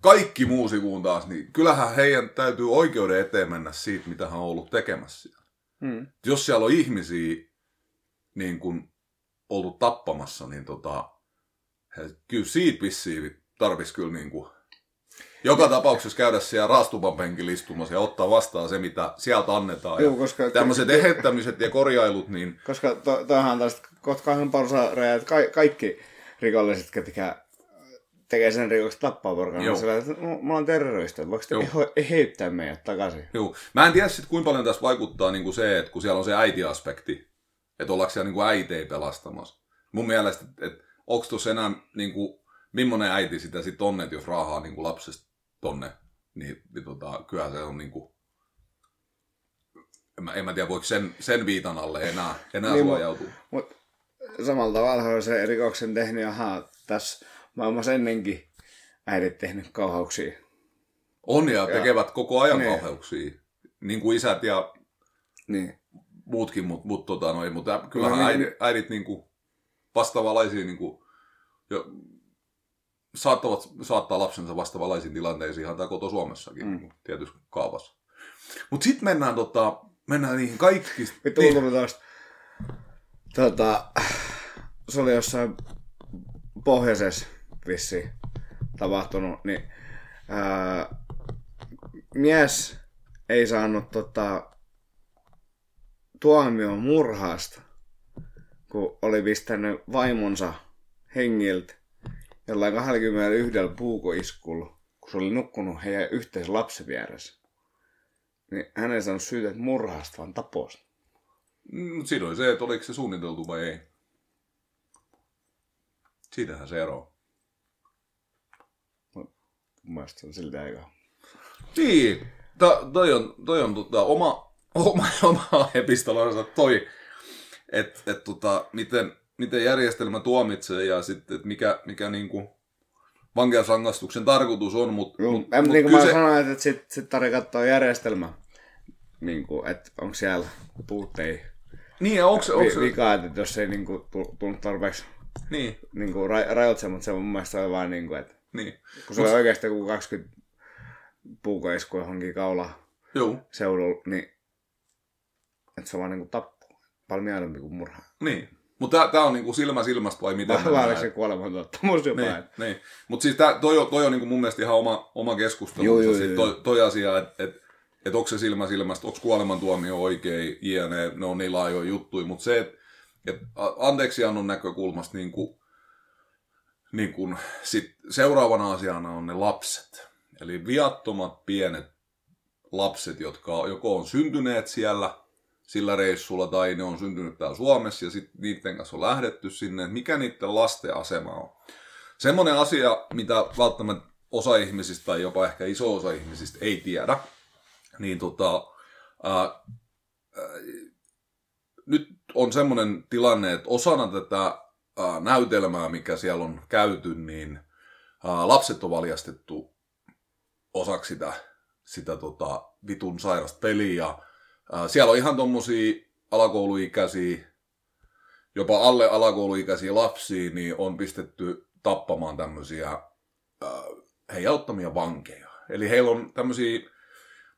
kaikki muu sivuun taas, niin kyllähän heidän täytyy oikeuden eteen mennä siitä, mitä hän on ollut tekemässä siellä. Mm. Jos siellä on ihmisiä niin kuin, oltu tappamassa, niin tota, he, kyllä siitä vissiin tarvitsisi kyllä niin kuin, joka tapauksessa käydä siellä raastuvan penkillä istumassa ja ottaa vastaan se, mitä sieltä annetaan. Joo, Ja koska, tämmöiset eheyttämiset ja korjailut, niin koska to, toihan on tästä kohta kahden porsa että ka, kaikki rikolliset, ketkä tekee sen rikoksen tappaa porukalla, Joo. niin sillä, että "No, me ollaan terroristeja, voiko te eho- eheyttää meidät takaisin? Joo. Mä en tiedä sit, kuinka paljon tässä vaikuttaa niin kuin se, että kun siellä on se äitiaspekti, että ollaanko siellä niin kuin äitejä pelastamassa. Mun mielestä, että, että onko tuossa enää, niin kuin, millainen äiti sitä sitten on, että jos raahaa niin kuin lapsesta tonne, niin, niin tota, kyllä se on niin kuin, en mä, en mä tiedä, voiko sen, sen viitan alle enää, enää Niin, suojautua. Mutta samalla tavalla on se rikoksen tehnyt, aha, tässä maailmassa ennenkin äidit tehnyt kauhauksia. On ja tekevät koko ajan Niin. kauheuksia, niin kuin isät ja Niin. muutkin, mutta mut, tota, noin, mutta kyllähän No niin, äidit, äidit niin kuin, vastaavanlaisia niin kuin, jo, saattavat, saattaa lapsensa vastaavanlaisiin tilanteisiin ihan tää koto Suomessakin Mm. tietysti kaavassa. Mutta sitten mennään, tota, mennään niihin kaikki. Vittu niin, taas. Tota, se oli jossain pohjoisessa vissi tapahtunut, niin ää, mies ei saanut tota, tuomioon murhaasta, kun oli pistänyt vaimonsa hengiltä jollain 21 puukoiskulla, kun se oli nukkunut heidän yhteisen lapsen vieressä. Niin hän ei saanut syytä murhaasta, vaan taposta. mm, siinä oli se, että oliko se suunniteltu vai ei. Siitähän se ero. Mun mielestä se on silti aika... Niin, to, toi on, toi on tota, oma, (laughs) oma, oma epistolonsa toi, että et, tota, miten, miten järjestelmä tuomitsee ja sitten, että mikä, mikä niinku vankeusrangaistuksen tarkoitus on, mutta mut, en, mut niin kuin kyllä mä sanoin, että sit, sit tarvii katsoa järjestelmä. Niin kuin, että onko siellä puutteita, niin, ja onko se, onko vi, se, vikaa, että jos ei niin kuin, tullut tarpeeksi niin, niin kuin, ra, rajoitse, mutta se mun mielestä oli vaan niin kuin, että niin, kun se oli oikeasti joku 20 puukoisku johonkin kaula joo, seudulla, niin että se on vaan niin kuin tappo. Paljon mieluummin kuin murha. niin. Mutta tää on niinku silmä silmästä vai miten oliko se kuolemantottamus jopa? Niin, niin. Mutta siis tää, toi, on, toi on niinku mun mielestä ihan oma, oma keskustelu. Joo, joo, joo, toi, toi asia, että et, et onko se silmä silmästä, onko kuolemantuomio oikein, jne, ne on niin laajoja juttuja. Mutta se, että et anteeksiannon näkökulmasta niinku, niin kun, sit seuraavana asiana on ne lapset. Eli viattomat pienet lapset, jotka joko on syntyneet siellä sillä reissulla tai ne on syntynyt täällä Suomessa ja sitten niiden kanssa on lähdetty sinne, että mikä niiden lasten asema on. Semmoinen asia, mitä välttämättä osa ihmisistä tai jopa ehkä iso osa ihmisistä ei tiedä, niin tota, ää, ää, nyt on semmoinen tilanne, että osana tätä äh, näytelmää, mikä siellä on käyty, niin äh, lapset on valjastettu osaksi sitä, sitä tota, vitun sairasta peliä. Siellä on ihan tommosia alakouluikäisiä, jopa alle alakouluikäisiä lapsia, niin on pistetty tappamaan tämmöisiä äh, heidän ottamia vankeja. Eli heillä on tämmöisiä,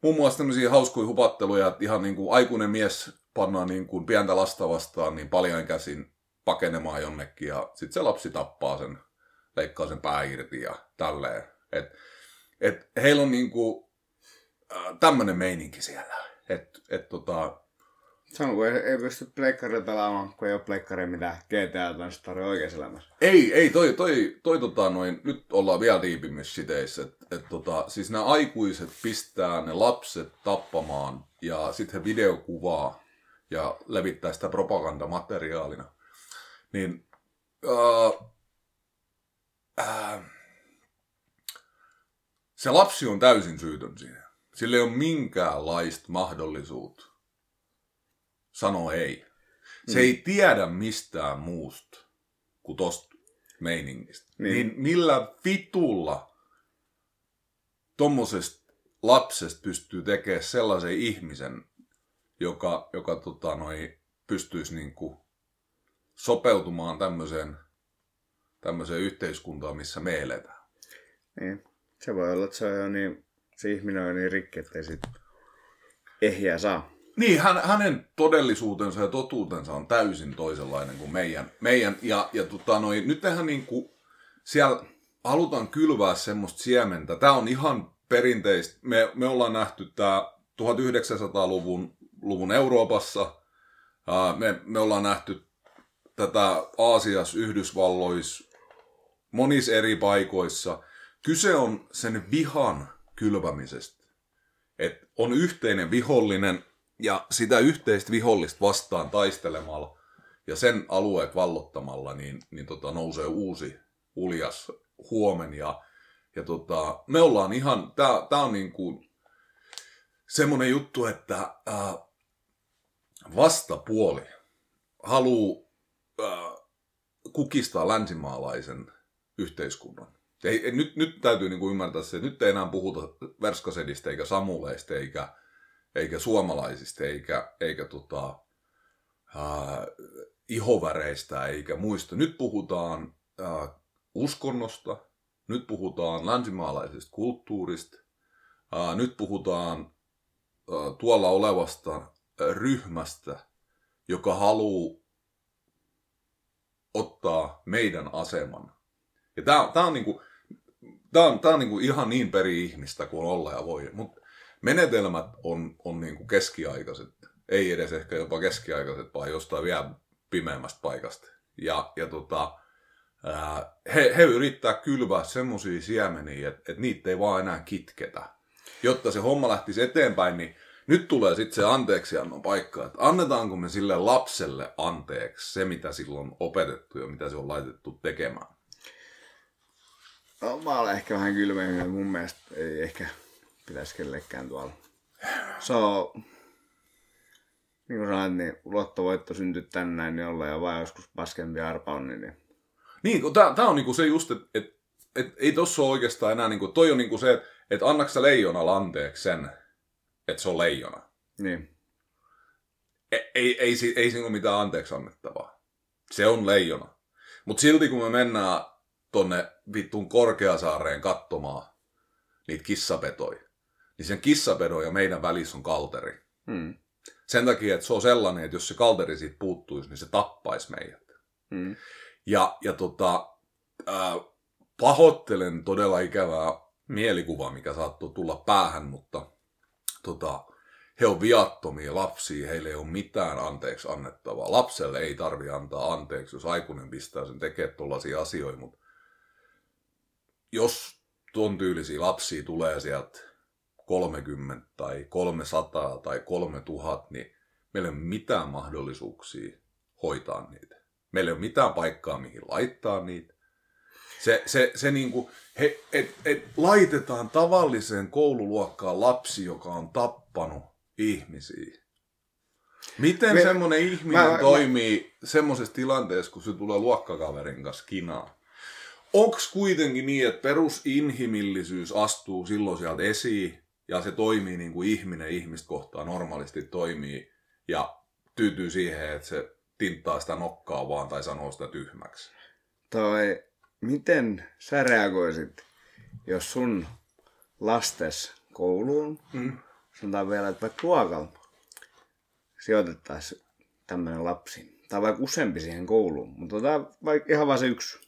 muun muassa tämmöisiä hauskoja hupatteluja, että ihan niin kuin aikuinen mies pannaan niin kuin pientä lasta vastaan niin paljon käsin pakenemaan jonnekin ja sitten se lapsi tappaa sen, leikkaa sen pää irti ja tälleen. Et, et heillä on niin kuin, äh, tämmöinen meininki siellä. Et, et tota, Se on, kun ei, ei pysty pleikkarilla pelaamaan, kun ei ole pleikkaria mitä GTA tai tarvitse oikeassa elämässä. Ei, ei, toi, toi, toi tota noin, nyt ollaan vielä diipimmissä siteissä, että et, tota, siis nämä aikuiset pistää ne lapset tappamaan ja sitten he videokuvaa ja levittää sitä propagandamateriaalina. Niin, äh, äh, se lapsi on täysin syytön siihen. Sillä ei ole minkäänlaista mahdollisuutta sanoa ei. Se ei tiedä mistään muusta kuin tosta meiningistä. Niin. Niin. niin millä vitulla tommosesta lapsesta pystyy tekemään sellaisen ihmisen, joka, joka tota, noi, pystyisi niinku sopeutumaan tämmöiseen, tämmöiseen yhteiskuntaan, missä me eletään. Niin. Se voi olla, että se on jo niin, se ihminen on niin rikki, ettei sit ehjää saa. Niin, hän, hänen todellisuutensa ja totuutensa on täysin toisenlainen kuin meidän. meidän ja, ja tota, noi, nyt niin kuin, siellä halutaan kylvää semmoista siementä. Tämä on ihan perinteistä. Me, me ollaan nähty tämä 1900-luvun luvun Euroopassa. Me, me ollaan nähty tätä Aasiassa, Yhdysvalloissa, monissa eri paikoissa. Kyse on sen vihan kylvämisestä. Et on yhteinen vihollinen ja sitä yhteistä vihollista vastaan taistelemalla ja sen alueet vallottamalla, niin, niin tota, nousee uusi uljas huomen. Ja, ja tota, me ollaan ihan, tää on niin kuin semmoinen juttu, että ää, vastapuoli haluu ää, kukistaa länsimaalaisen yhteiskunnan. Ei, nyt, nyt täytyy niin kuin ymmärtää se, että nyt ei enää puhuta verskasedistä eikä samuleista eikä, eikä suomalaisista eikä, eikä tota, ää, ihoväreistä eikä muista. Nyt puhutaan ää, uskonnosta, nyt puhutaan länsimaalaisesta kulttuurista, ää, nyt puhutaan ää, tuolla olevasta ryhmästä, joka haluaa ottaa meidän aseman. Ja tämä on, on, niinku, tää on, tää on niinku ihan niin peri-ihmistä kuin olla ja voi. Mutta menetelmät on, on niinku keskiaikaiset. Ei edes ehkä jopa keskiaikaiset, vaan jostain vielä pimeämmästä paikasta. Ja, ja tota, ää, he, he yrittää kylvää semmoisia siemeniä, että et niitä ei vaan enää kitketä. Jotta se homma lähtisi eteenpäin, niin nyt tulee sitten se anteeksiannon paikka, että annetaanko me sille lapselle anteeksi se, mitä silloin on opetettu ja mitä se on laitettu tekemään. No, mä olen ehkä vähän kylmemmin, mun mielestä ei ehkä pitäisi kellekään tuolla. Se on, niin kuin sanoit, niin lottovoitto syntyy tänään, niin ollaan jo vaan joskus paskempi arpaonni, niin Niin, tää on niinku se just, että et, et, ei tossa ole oikeastaan enää, niinku, toi on niinku se, että et annaks sä leijonalle anteeksi sen, että se on leijona. niin. Ei, ei, ei, si- ei siinä ole mitään anteeksi annettavaa. Se on leijona. Mutta silti kun me mennään tonne vittuun Korkeasaareen katsomaan niitä kissapetoja, niin sen kissapedon ja meidän välissä on kalteri. Mm. Sen takia, että se on sellainen, että jos se kalteri siitä puuttuisi, niin se tappaisi meidät. Mm. Ja, ja tota, ää, pahoittelen todella ikävää mielikuvaa, mikä saattoi tulla päähän, mutta tota, he on viattomia lapsia, heille ei ole mitään anteeksi annettavaa. Lapselle ei tarvi antaa anteeksi, jos aikuinen pistää sen tekemään tuollaisia asioita, mutta jos tuon tyylisiä lapsia tulee sieltä 30 tai 300 tai 3000, niin meillä ei ole mitään mahdollisuuksia hoitaa niitä. Meillä ei ole mitään paikkaa, mihin laittaa niitä. Se, se, se niinku, he, et, et laitetaan tavalliseen koululuokkaan lapsi, joka on tappanut ihmisiä. Miten Me- semmoinen ihminen mä- mä- toimii semmoisessa tilanteessa, kun se tulee luokkakaverin kanssa kinaan? Onks kuitenkin niin, että perusinhimillisyys astuu silloin sieltä esiin ja se toimii niin kuin ihminen ihmistä kohtaan normaalisti toimii ja tyytyy siihen, että se tinttaa sitä nokkaa vaan tai sanoo sitä tyhmäksi? Toi, miten sä reagoisit, jos sun lastes kouluun, Mm. sanotaan vielä, että vaikka luokalla sijoitettaisiin tämmöinen lapsi, tai vaikka useampi siihen kouluun, mutta otetaan vaikka ihan vaan se yksi.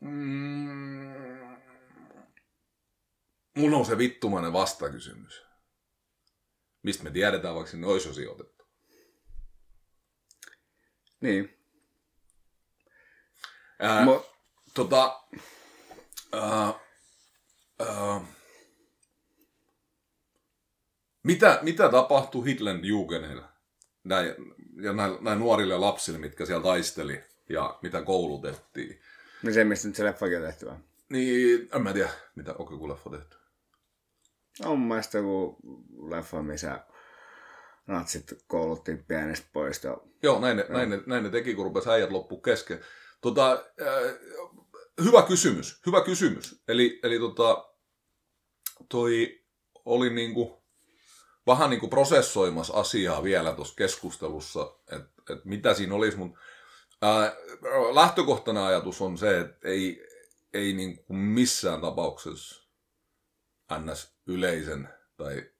Mm. Mulla on se vittumainen vastakysymys. Mistä me tiedetään, vaikka sinne olisi jo sijoitettu? Niin. Ää, Mo- tota, ää, ää, mitä, mitä tapahtui Hitler Jugendilla näin, ja näin, näin nuorille lapsille, mitkä siellä taisteli ja mitä koulutettiin? Se, mistä nyt se leffakin on tehty vai? Niin, en mä tiedä, mitä onko joku leffa tehty. On mun mielestä joku leffa, missä natsit kouluttiin pienestä pois. Ja... Joo, näin ne, näin, ne, näin ne teki, kun rupesi äijät loppu kesken. Tota, äh, hyvä kysymys, hyvä kysymys. Eli, eli tota, toi oli niinku, vähän niinku prosessoimassa asiaa vielä tuossa keskustelussa, että et mitä siinä olisi, mutta lähtökohtana ajatus on se, että ei, ei niinku missään tapauksessa ns. yleisen tai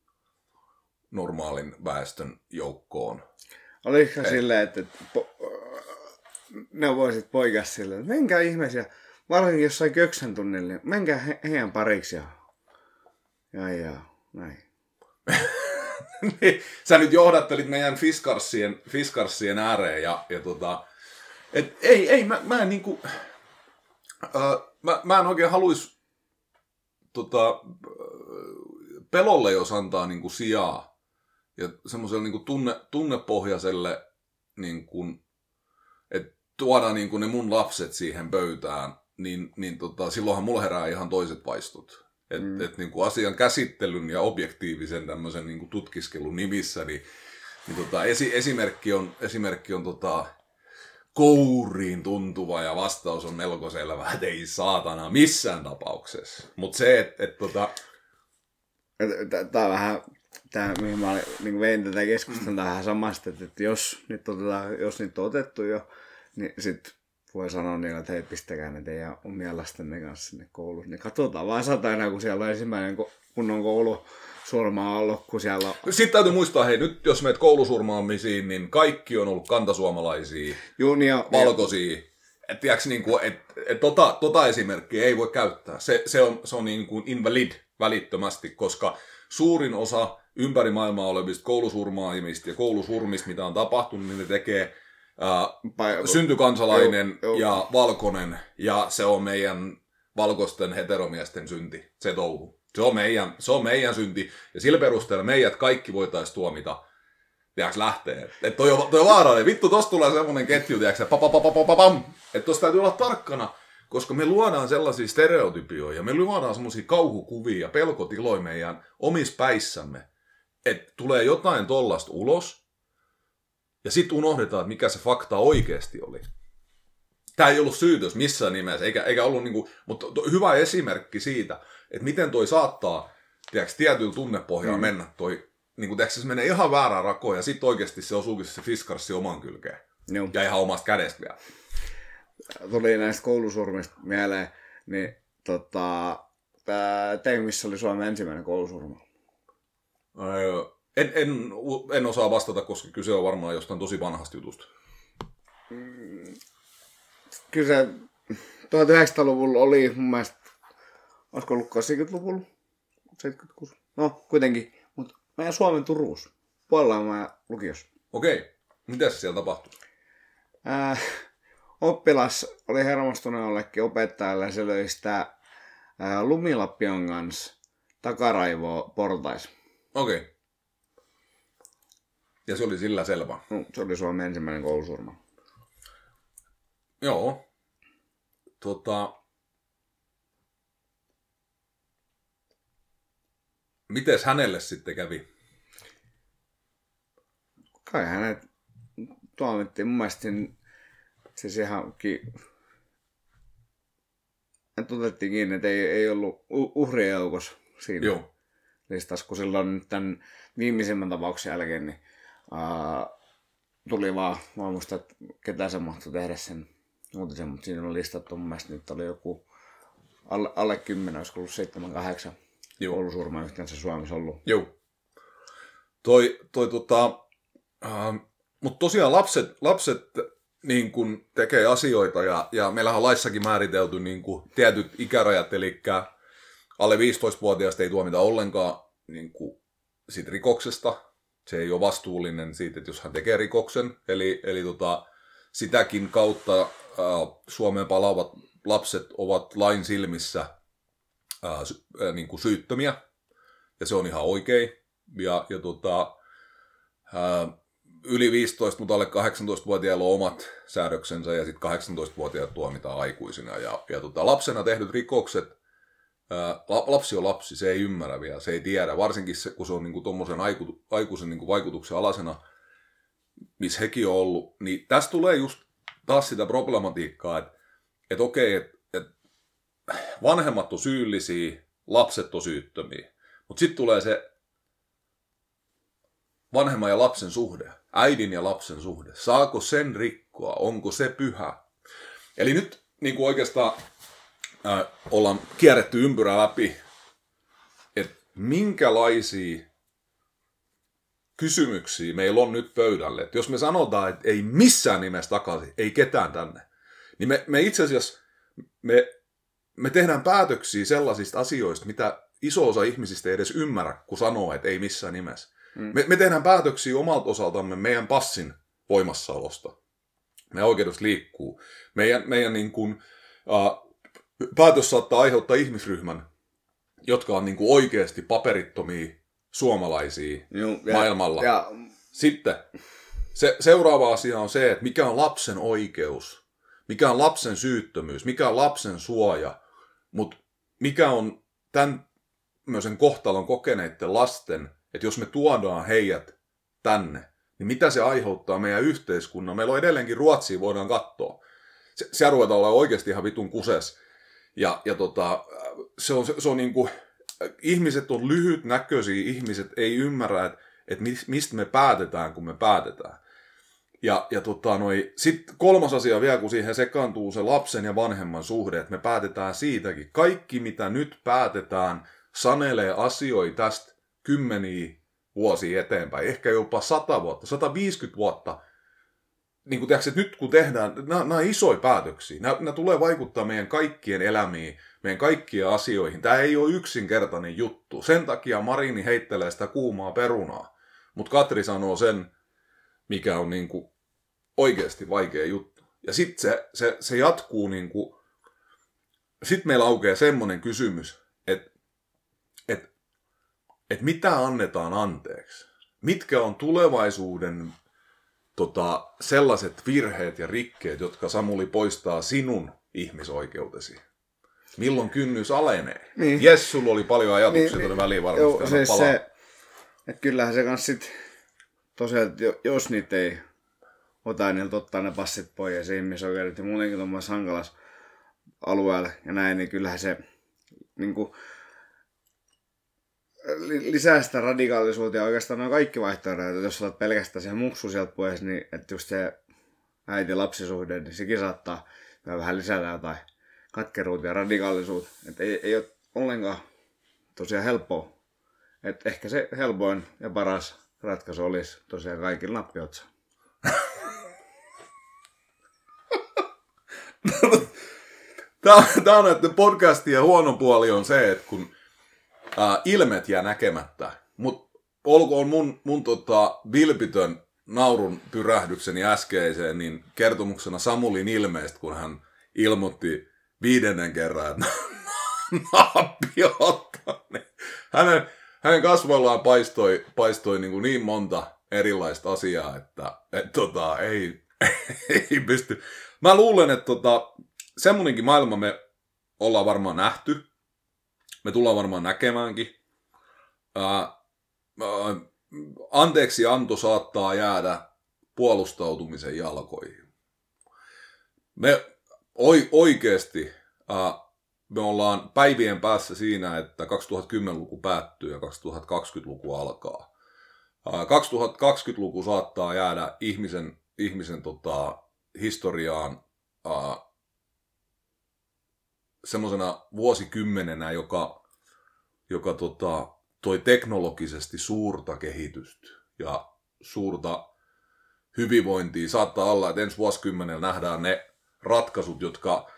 normaalin väestön joukkoon Oliko Ei. silleen, että, po, ne voisit poikaa silleen, että menkää ihmeisiä, varsinkin jossain köksän tunnilla, niin menkää he, heidän pariksi ja, ja, ja näin. (laughs) Niin, Sä nyt johdattelit meidän Fiskarssien, Fiskarssien ääreen ja, ja tota, et ei, ei, mä, mä en niinku, äh, mä, mä en oikein haluis tota, äh, pelolle jos antaa niinku sijaa ja semmoiselle niinku tunne, tunnepohjaiselle niinku, että tuodaan niinku ne mun lapset siihen pöytään, niin, niin tota, silloinhan mulla herää ihan toiset vaistot. Että mm. et, niinku asian käsittelyn ja objektiivisen tämmöisen niinku tutkiskelun nimissä, niin, niin tota, esi, esimerkki on, esimerkki on tota, kouriin tuntuva ja vastaus on melko selvä, että ei saatana missään tapauksessa. Mutta se, että et, tota, Tämä vähän, tämä, mihin mä niin vein tätä keskustelua vähän samasta, että, että jos, nyt otetaan, jos nyt on otettu jo, niin sitten voi sanoa niille, että hei, pistäkää ne teidän omia lastenne kanssa sinne kouluun. Niin katsotaan vaan satana, kun siellä on ensimmäinen kunnon koulu surmaa ollut, kun siellä on... Sitten täytyy muistaa, hei nyt jos meet koulusurmaamisiin, niin kaikki on ollut kantasuomalaisia, Junio, valkoisia. Et, tiiäks, niin kuin, et, et, tota, tota esimerkkiä ei voi käyttää. Se, se on, se on niin kuin invalid välittömästi, koska suurin osa ympäri maailmaa olevista koulusurmaamista ja koulusurmista, mitä on tapahtunut, niin ne tekee ää, pa- syntykansalainen Joo, joo. ja valkoinen, ja se on meidän valkoisten heteromiesten synti, se touhu. Se on meidän, se on meidän synti, ja sillä perusteella meidät kaikki voitaisiin tuomita tiedätkö, lähtee. Että toi on, toi on vaarallinen. Vittu, tosta tulee semmonen ketju, pa, pam. Että tosta täytyy olla tarkkana, koska me luodaan sellaisia stereotypioja, me luodaan semmoisia kauhukuvia ja pelkotiloja meidän omissa päissämme, että tulee jotain tollasta ulos, ja sitten unohdetaan, että mikä se fakta oikeasti oli. Tämä ei ollut syytös missään nimessä, eikä, eikä ollut niinku, mutta hyvä esimerkki siitä, että miten toi saattaa tiedätkö, tietyllä tunnepohjalla Mm. mm. mennä toi, niin kuin, tiedätkö, se menee ihan väärään rakoon ja sitten oikeasti se osuukin se fiskarssi oman kylkeen. Joo. Ja ihan omasta kädestä vielä. tuli näistä koulusurmista mieleen, niin tota, tein, missä oli Suomen ensimmäinen koulusurma. Öö, En, en, en osaa vastata, koska kyse on varmaan jostain tosi vanhasta jutusta. Kyllä se 1900-luvulla oli mun mielestä, olisiko ollut 80-luvulla, 76, no kuitenkin, mutta meidän Suomen Turuus, puolella lukiossa. Okei, mitä se siellä tapahtui? Ää, oppilas oli hermostunut jollekin opettajalle ja se löi sitä ää, lumilappion kanssa takaraivoa portais. Okei. Ja se oli sillä selvä. No, se oli Suomen ensimmäinen koulusurma. Joo. Tota... Mites hänelle sitten kävi? kai hänet tuomittiin. Mun mielestä siinä, siis ihan ki... Otettiin kiinni, että ei, ei ollut uhrien joukossa siinä Joo. listassa, kun silloin nyt tämän viimeisimmän tapauksen jälkeen niin, ää, tuli vaan, mä muista, että ketä se mahtoi tehdä sen uutisen, mutta siinä on listattu mun mielestä nyt oli joku alle, alle 10, olisiko ollut 7 8 Joo. koulusurma yhteensä Suomessa ollut. Joo. Toi, toi tota, äh, mutta tosiaan lapset, lapset niin kun tekee asioita ja, ja meillähän on laissakin määritelty niin kun tietyt ikärajat, eli alle 15-vuotiaasta ei tuomita ollenkaan niin kun siitä rikoksesta. Se ei ole vastuullinen siitä, että jos hän tekee rikoksen. Eli, eli tota, sitäkin kautta äh, Suomeen palaavat lapset ovat lain silmissä äh, sy, äh, niin kuin syyttömiä. Ja se on ihan oikein. Ja, ja tota, ää, yli 15, mutta alle 18-vuotiailla on omat säädöksensä ja sitten 18-vuotiaat tuomitaan aikuisina. Ja, ja tota, lapsena tehdyt rikokset, la, lapsi on lapsi, se ei ymmärrä vielä, se ei tiedä, varsinkin se, kun se on niinku tuommoisen aiku, aikuisen niinku vaikutuksen alasena, missä hekin on ollut, niin tästä tulee just taas sitä problematiikkaa, että et okei, että et vanhemmat on syyllisiä, lapset on syyttömiä, mutta sitten tulee se vanhemman ja lapsen suhde, äidin ja lapsen suhde. Saako sen rikkoa? Onko se pyhä? Eli nyt niin kuin oikeastaan äh, ollaan kierretty ympyrä läpi, että minkälaisia kysymyksiä meillä on nyt pöydälle. Et jos me sanotaan, että ei missään nimessä takaisin, ei ketään tänne, niin me, me itse asiassa me, me tehdään päätöksiä sellaisista asioista, mitä iso osa ihmisistä ei edes ymmärrä, kun sanoo, että ei missään nimessä. Mm. Me, me tehdään päätöksiä omalta osaltamme meidän passin voimassaolosta. Meidän oikeudesta liikkuu. Meidän, meidän niin kuin, uh, päätös saattaa aiheuttaa ihmisryhmän, jotka on niin kuin oikeasti paperittomia suomalaisia Joo, maailmalla. Ja, Sitten se, seuraava asia on se, että mikä on lapsen oikeus, mikä on lapsen syyttömyys, mikä on lapsen suoja, mutta mikä on tämän tämmöisen kohtalon kokeneiden lasten, että jos me tuodaan heidät tänne, niin mitä se aiheuttaa meidän yhteiskunnan. Meillä on edelleenkin Ruotsia, voidaan katsoa. Se, se ruvetaan olla oikeasti ihan vitun kuses. Ja, ja tota, se on, se, se on niin kuin, ihmiset on lyhytnäköisiä, ihmiset ei ymmärrä, että, että mistä me päätetään, kun me päätetään. Ja, ja tota, sitten kolmas asia vielä, kun siihen sekaantuu se lapsen ja vanhemman suhde, että me päätetään siitäkin. Kaikki, mitä nyt päätetään, sanelee asioita tästä kymmeniä vuosia eteenpäin, ehkä jopa 100 vuotta, 150 vuotta. Niin kuin että nyt kun tehdään, nämä, nämä on isoja päätöksiä, nämä, nämä tulee vaikuttaa meidän kaikkien elämiin, meidän kaikkien asioihin. Tämä ei ole yksinkertainen juttu. Sen takia Marini heittelee sitä kuumaa perunaa. Mutta Katri sanoo sen, mikä on niin kuin oikeasti vaikea juttu. Ja sitten se, se, se jatkuu niin kuin, sitten meillä aukeaa semmoinen kysymys, että et, et mitä annetaan anteeksi? Mitkä on tulevaisuuden tota, sellaiset virheet ja rikkeet, jotka Samuli poistaa sinun ihmisoikeutesi? Milloin kynnys alenee? Niin. Jes, sulla oli paljon ajatuksia Niin, tuonne niin. väliin varmasti. Joo, siis palaa. se, että kyllähän se kans sit, tosiaan, jos niitä ei ota, niin ottaa ne passit pois ja se ihmisoikeudet ja muutenkin tuommoisessa hankalas alueella ja näin, niin kyllähän se niin kuin, li- lisää sitä radikaalisuutta ja oikeastaan on kaikki vaihtoehdot, että jos otat pelkästään sen muksu sieltä pois, niin että just se äiti-lapsisuhde, niin sekin saattaa vähän lisätä jotain katkeruutta ja radikaalisuutta. Että ei, ei ole ollenkaan tosiaan helppoa. Et ehkä se helpoin ja paras ratkaisu olisi tosiaan kaikilla nappiotsa. Tämä, on näiden podcastien huono puoli on se, että kun ää, ilmet jää näkemättä, mutta olkoon mun, mun tota, vilpitön naurun pyrähdykseni äskeiseen, niin kertomuksena Samulin ilmeistä, kun hän ilmoitti viidennen kerran, että (laughs) nappi ottaa, niin hänen, hänen kasvoillaan paistoi, paistoi niin, kuin niin monta erilaista asiaa, että et, tota, ei, (laughs) ei pysty. Mä luulen, että tota, semmoinenkin maailma me ollaan varmaan nähty. Me tullaan varmaan näkemäänkin. Ää, ää, anteeksi anto saattaa jäädä puolustautumisen jalkoihin. Me oi, oikeasti äh, me ollaan päivien päässä siinä, että 2010-luku päättyy ja 2020-luku alkaa. 2020-luku saattaa jäädä ihmisen, ihmisen tota, historiaan semmoisena vuosikymmenenä, joka, joka tota, toi teknologisesti suurta kehitystä ja suurta hyvinvointia. Saattaa olla, että ensi vuosikymmenellä nähdään ne ratkaisut, jotka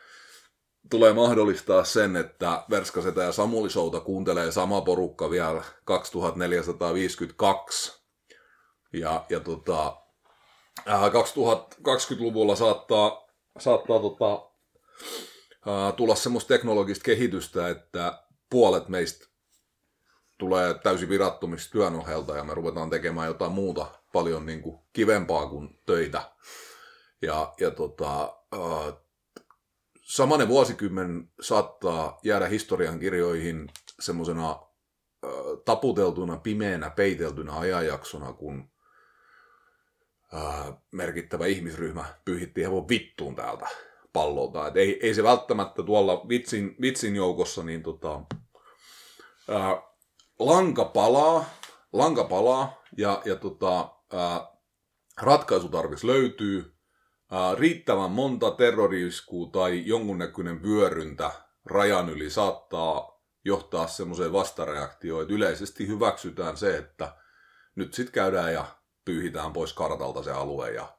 tulee mahdollistaa sen, että Verskasetä ja Samuli Souta kuuntelee sama porukka vielä 2452. Ja, ja tota, 2020-luvulla äh, saattaa, saattaa tota, äh, tulla semmoista teknologista kehitystä, että puolet meistä tulee täysin virattomista työn ohjelta ja me ruvetaan tekemään jotain muuta paljon niin kuin kivempaa kuin töitä. Ja, ja tota, äh, samanen vuosikymmen saattaa jäädä historian kirjoihin semmoisena taputeltuna, pimeänä, peiteltynä ajanjaksona, kun ää, merkittävä ihmisryhmä pyyhitti hevon vittuun täältä pallolta. Et ei, ei se välttämättä tuolla vitsin, vitsin joukossa, niin tota, ää, lanka palaa, lanka palaa ja, ja tota, ää, ratkaisu löytyy, riittävän monta terroriiskua tai jonkunnäköinen vyöryntä rajan yli saattaa johtaa semmoiseen vastareaktioon, että yleisesti hyväksytään se, että nyt sitten käydään ja pyyhitään pois kartalta se alue ja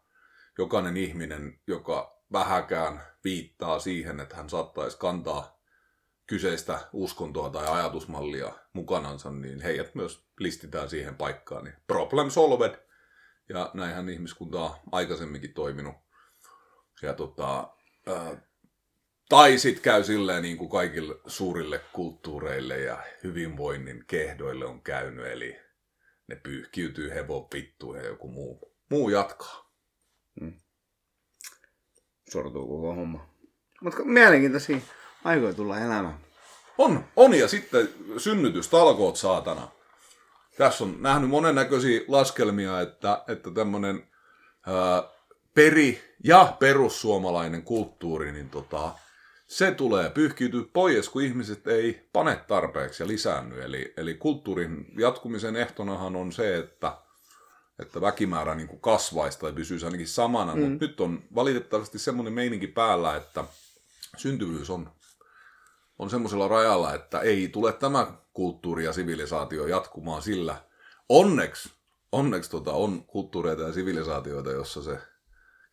jokainen ihminen, joka vähäkään viittaa siihen, että hän saattaisi kantaa kyseistä uskontoa tai ajatusmallia mukanansa, niin heidät myös listitään siihen paikkaan. Niin problem solved. Ja näinhän ihmiskunta on aikaisemminkin toiminut ja tota, ää, tai sitten käy silleen niin kuin kaikille suurille kulttuureille ja hyvinvoinnin kehdoille on käynyt, eli ne pyyhkiytyy hevon vittuun ja joku muu, muu jatkaa. Hmm. Sortuu koko homma. Mutta mielenkiintoisia aikoja tulla elämään. On, on ja sitten synnytystalkoot saatana. Tässä on nähnyt monennäköisiä laskelmia, että, että tämmöinen peri- ja perussuomalainen kulttuuri, niin tota, se tulee pyyhkiytyä pois, kun ihmiset ei pane tarpeeksi ja lisäänny. Eli, eli kulttuurin jatkumisen ehtonahan on se, että, että väkimäärä niin kuin kasvaisi tai pysyisi ainakin samana. Mm. Mutta nyt on valitettavasti semmoinen meininki päällä, että syntyvyys on, on semmoisella rajalla, että ei tule tämä kulttuuri ja sivilisaatio jatkumaan sillä. Onneksi, onneksi tota, on kulttuureita ja sivilisaatioita, jossa se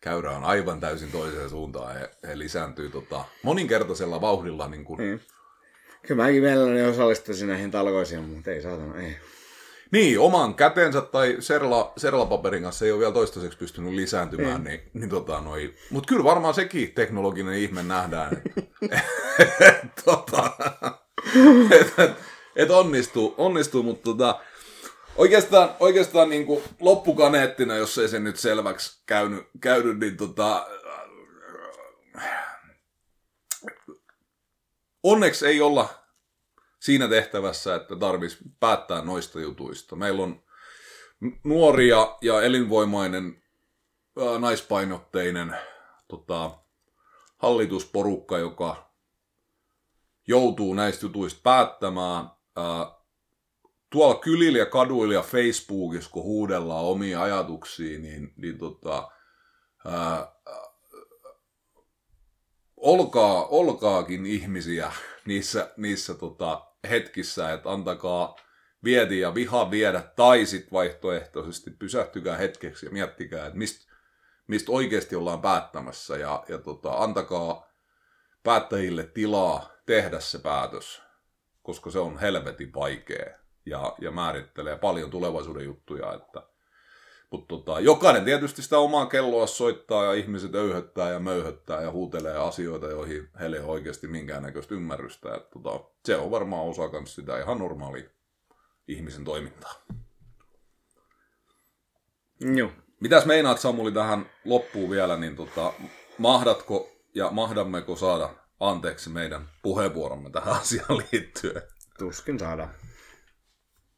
käyrä on aivan täysin toiseen suuntaan. He, he lisääntyy tota, moninkertaisella vauhdilla. Niin kuin... Niin. Kyllä mäkin mielelläni osallistaisin näihin talkoisiin, mutta ei saatana, ei. Niin, oman kätensä tai serla, serlapaperin kanssa ei ole vielä toistaiseksi pystynyt lisääntymään, niin, niin tota, noi... mutta kyllä varmaan sekin teknologinen ihme nähdään, että (laughs) et, tota, et, et, et onnistuu, onnistuu, mutta tota, Oikeastaan, oikeastaan niin kuin loppukaneettina, jos ei se nyt selväksi käynyt, käynyt niin tota, onneksi ei olla siinä tehtävässä, että tarvitsisi päättää noista jutuista. Meillä on nuoria ja elinvoimainen ää, naispainotteinen tota, hallitusporukka, joka joutuu näistä jutuista päättämään. Ää, tuolla kylillä ja kaduilla ja Facebookissa, kun huudellaan omia ajatuksia, niin, niin tota, ää, olkaa, olkaakin ihmisiä (laughs) niissä, niissä tota, hetkissä, että antakaa vieti ja viha viedä, tai sitten vaihtoehtoisesti pysähtykää hetkeksi ja miettikää, että mistä mist oikeasti ollaan päättämässä, ja, ja tota, antakaa päättäjille tilaa tehdä se päätös, koska se on helvetin vaikea ja, ja määrittelee paljon tulevaisuuden juttuja. Että, mutta tota, jokainen tietysti sitä omaa kelloa soittaa ja ihmiset öyhöttää ja möyhöttää ja huutelee asioita, joihin heille ei ole oikeasti minkäännäköistä ymmärrystä. Että, tota, se on varmaan osa myös sitä ihan normaali ihmisen toimintaa. Joo. Mitäs meinaat Samuli tähän loppuun vielä, niin tota, mahdatko ja mahdammeko saada anteeksi meidän puheenvuoromme tähän asiaan liittyen? Tuskin saadaan.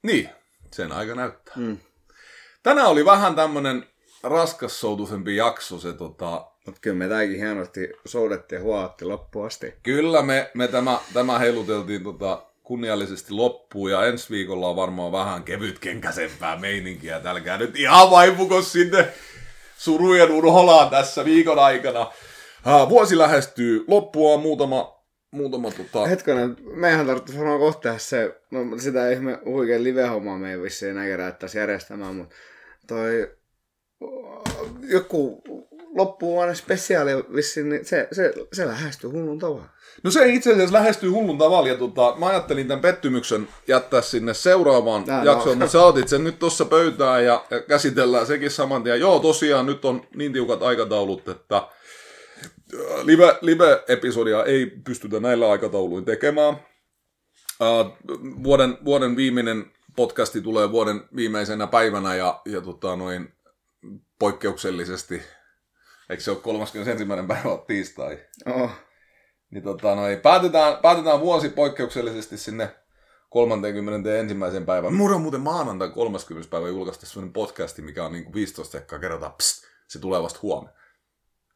Niin, sen aika näyttää. Mm. tänään oli vähän tämmönen raskassoutuisempi jakso. Se, tota... Mutta kyllä me tämäkin hienosti soudettiin ja huoatti loppuun asti. Kyllä me, me tämä, tämä heiluteltiin tota, kunniallisesti loppuun ja ensi viikolla on varmaan vähän kevytkenkäisempää meininkiä. Tälkää nyt ihan vaipuko sinne surujen urholaan tässä viikon aikana. Vuosi lähestyy loppua muutama, muutama tota... Hetkinen, meidän tarvitsisi varmaan kohtaa se, no sitä ihme huikein live-hommaa me ei vissiin enää kerättäisi järjestämään, mutta toi joku loppuvuoden spesiaali vissiin, niin se, se, se lähestyy hullun tavalla. No se itse asiassa lähestyy hullun tavalla, ja tota, mä ajattelin tämän pettymyksen jättää sinne seuraavaan Tää jaksoon, no. mutta sä otit sen nyt tuossa pöytään ja, ja käsitellään sekin saman tien. Joo, tosiaan nyt on niin tiukat aikataulut, että live, live-episodia ei pystytä näillä aikatauluin tekemään. Uh, vuoden, vuoden viimeinen podcasti tulee vuoden viimeisenä päivänä ja, ja tota, noin poikkeuksellisesti, eikö se ole 31. päivä tiistai? Oh. Niin tota, no ei, päätetään, päätetään vuosi poikkeuksellisesti sinne 31. päivään. Mulla on muuten maanantai 30. päivä julkaista sellainen podcasti, mikä on niin kuin 15 sekkaa kerrotaan, pst, se tulee vasta huomenna.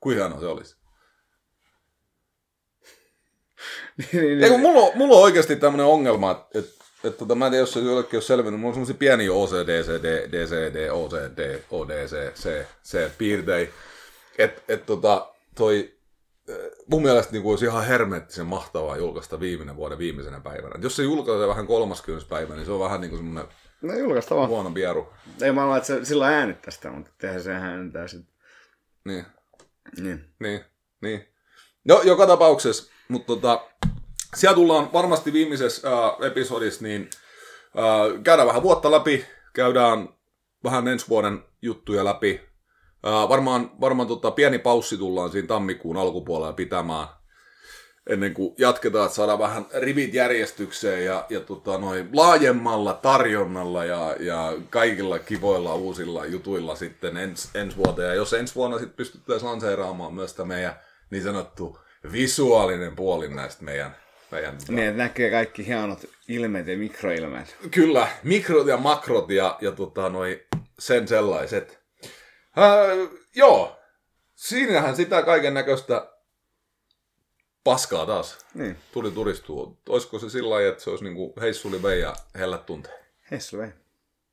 Kuinka hienoa se olisi? (laughs) niin, niin, Eiku, mulla, on, mulla on oikeasti tämmöinen ongelma, että et, et, tota, mä en tiedä, jos se jollekin on selvinnyt, mulla on semmoisia pieniä OCD, CD, DCD, OCD, ODC, C, C piirteitä, että et, tota, toi mun mielestä niin kuin olisi ihan hermeettisen mahtavaa julkaista viimeinen vuoden viimeisenä päivänä. Et jos se julkaisee vähän 30. päivä, niin se on vähän niin kuin semmoinen no, julkaista vaan. huono pieru. Ei mä että se silloin äänittää sitä, mutta tehdä se äänittää sitten. Niin. Niin. Niin, niin. No, joka tapauksessa, mutta tota, siellä tullaan varmasti viimeisessä äh, episodissa, niin äh, käydään vähän vuotta läpi, käydään vähän ensi vuoden juttuja läpi, Uh, varmaan varmaan tota, pieni paussi tullaan siinä tammikuun alkupuolella pitämään ennen kuin jatketaan, että saadaan vähän rivit järjestykseen ja, ja tota, noin laajemmalla tarjonnalla ja, ja kaikilla kivoilla uusilla jutuilla sitten ens, ensi vuoteen. Ja jos ensi vuonna sitten pystyttäisiin lanseeraamaan myös tämä meidän niin sanottu visuaalinen puoli näistä meidän meidän, tota... Niin, näkee kaikki hienot ilmeet ja mikroilmeet. Kyllä, mikrot ja makrot ja, ja tota, noi, sen sellaiset. Äh, joo, siinähän sitä kaiken näköistä paskaa taas niin. tuli turistua. Olisiko se sillä lailla, että se olisi niin kuin heissuli vei ja hellät tuntee? Heissuli vei.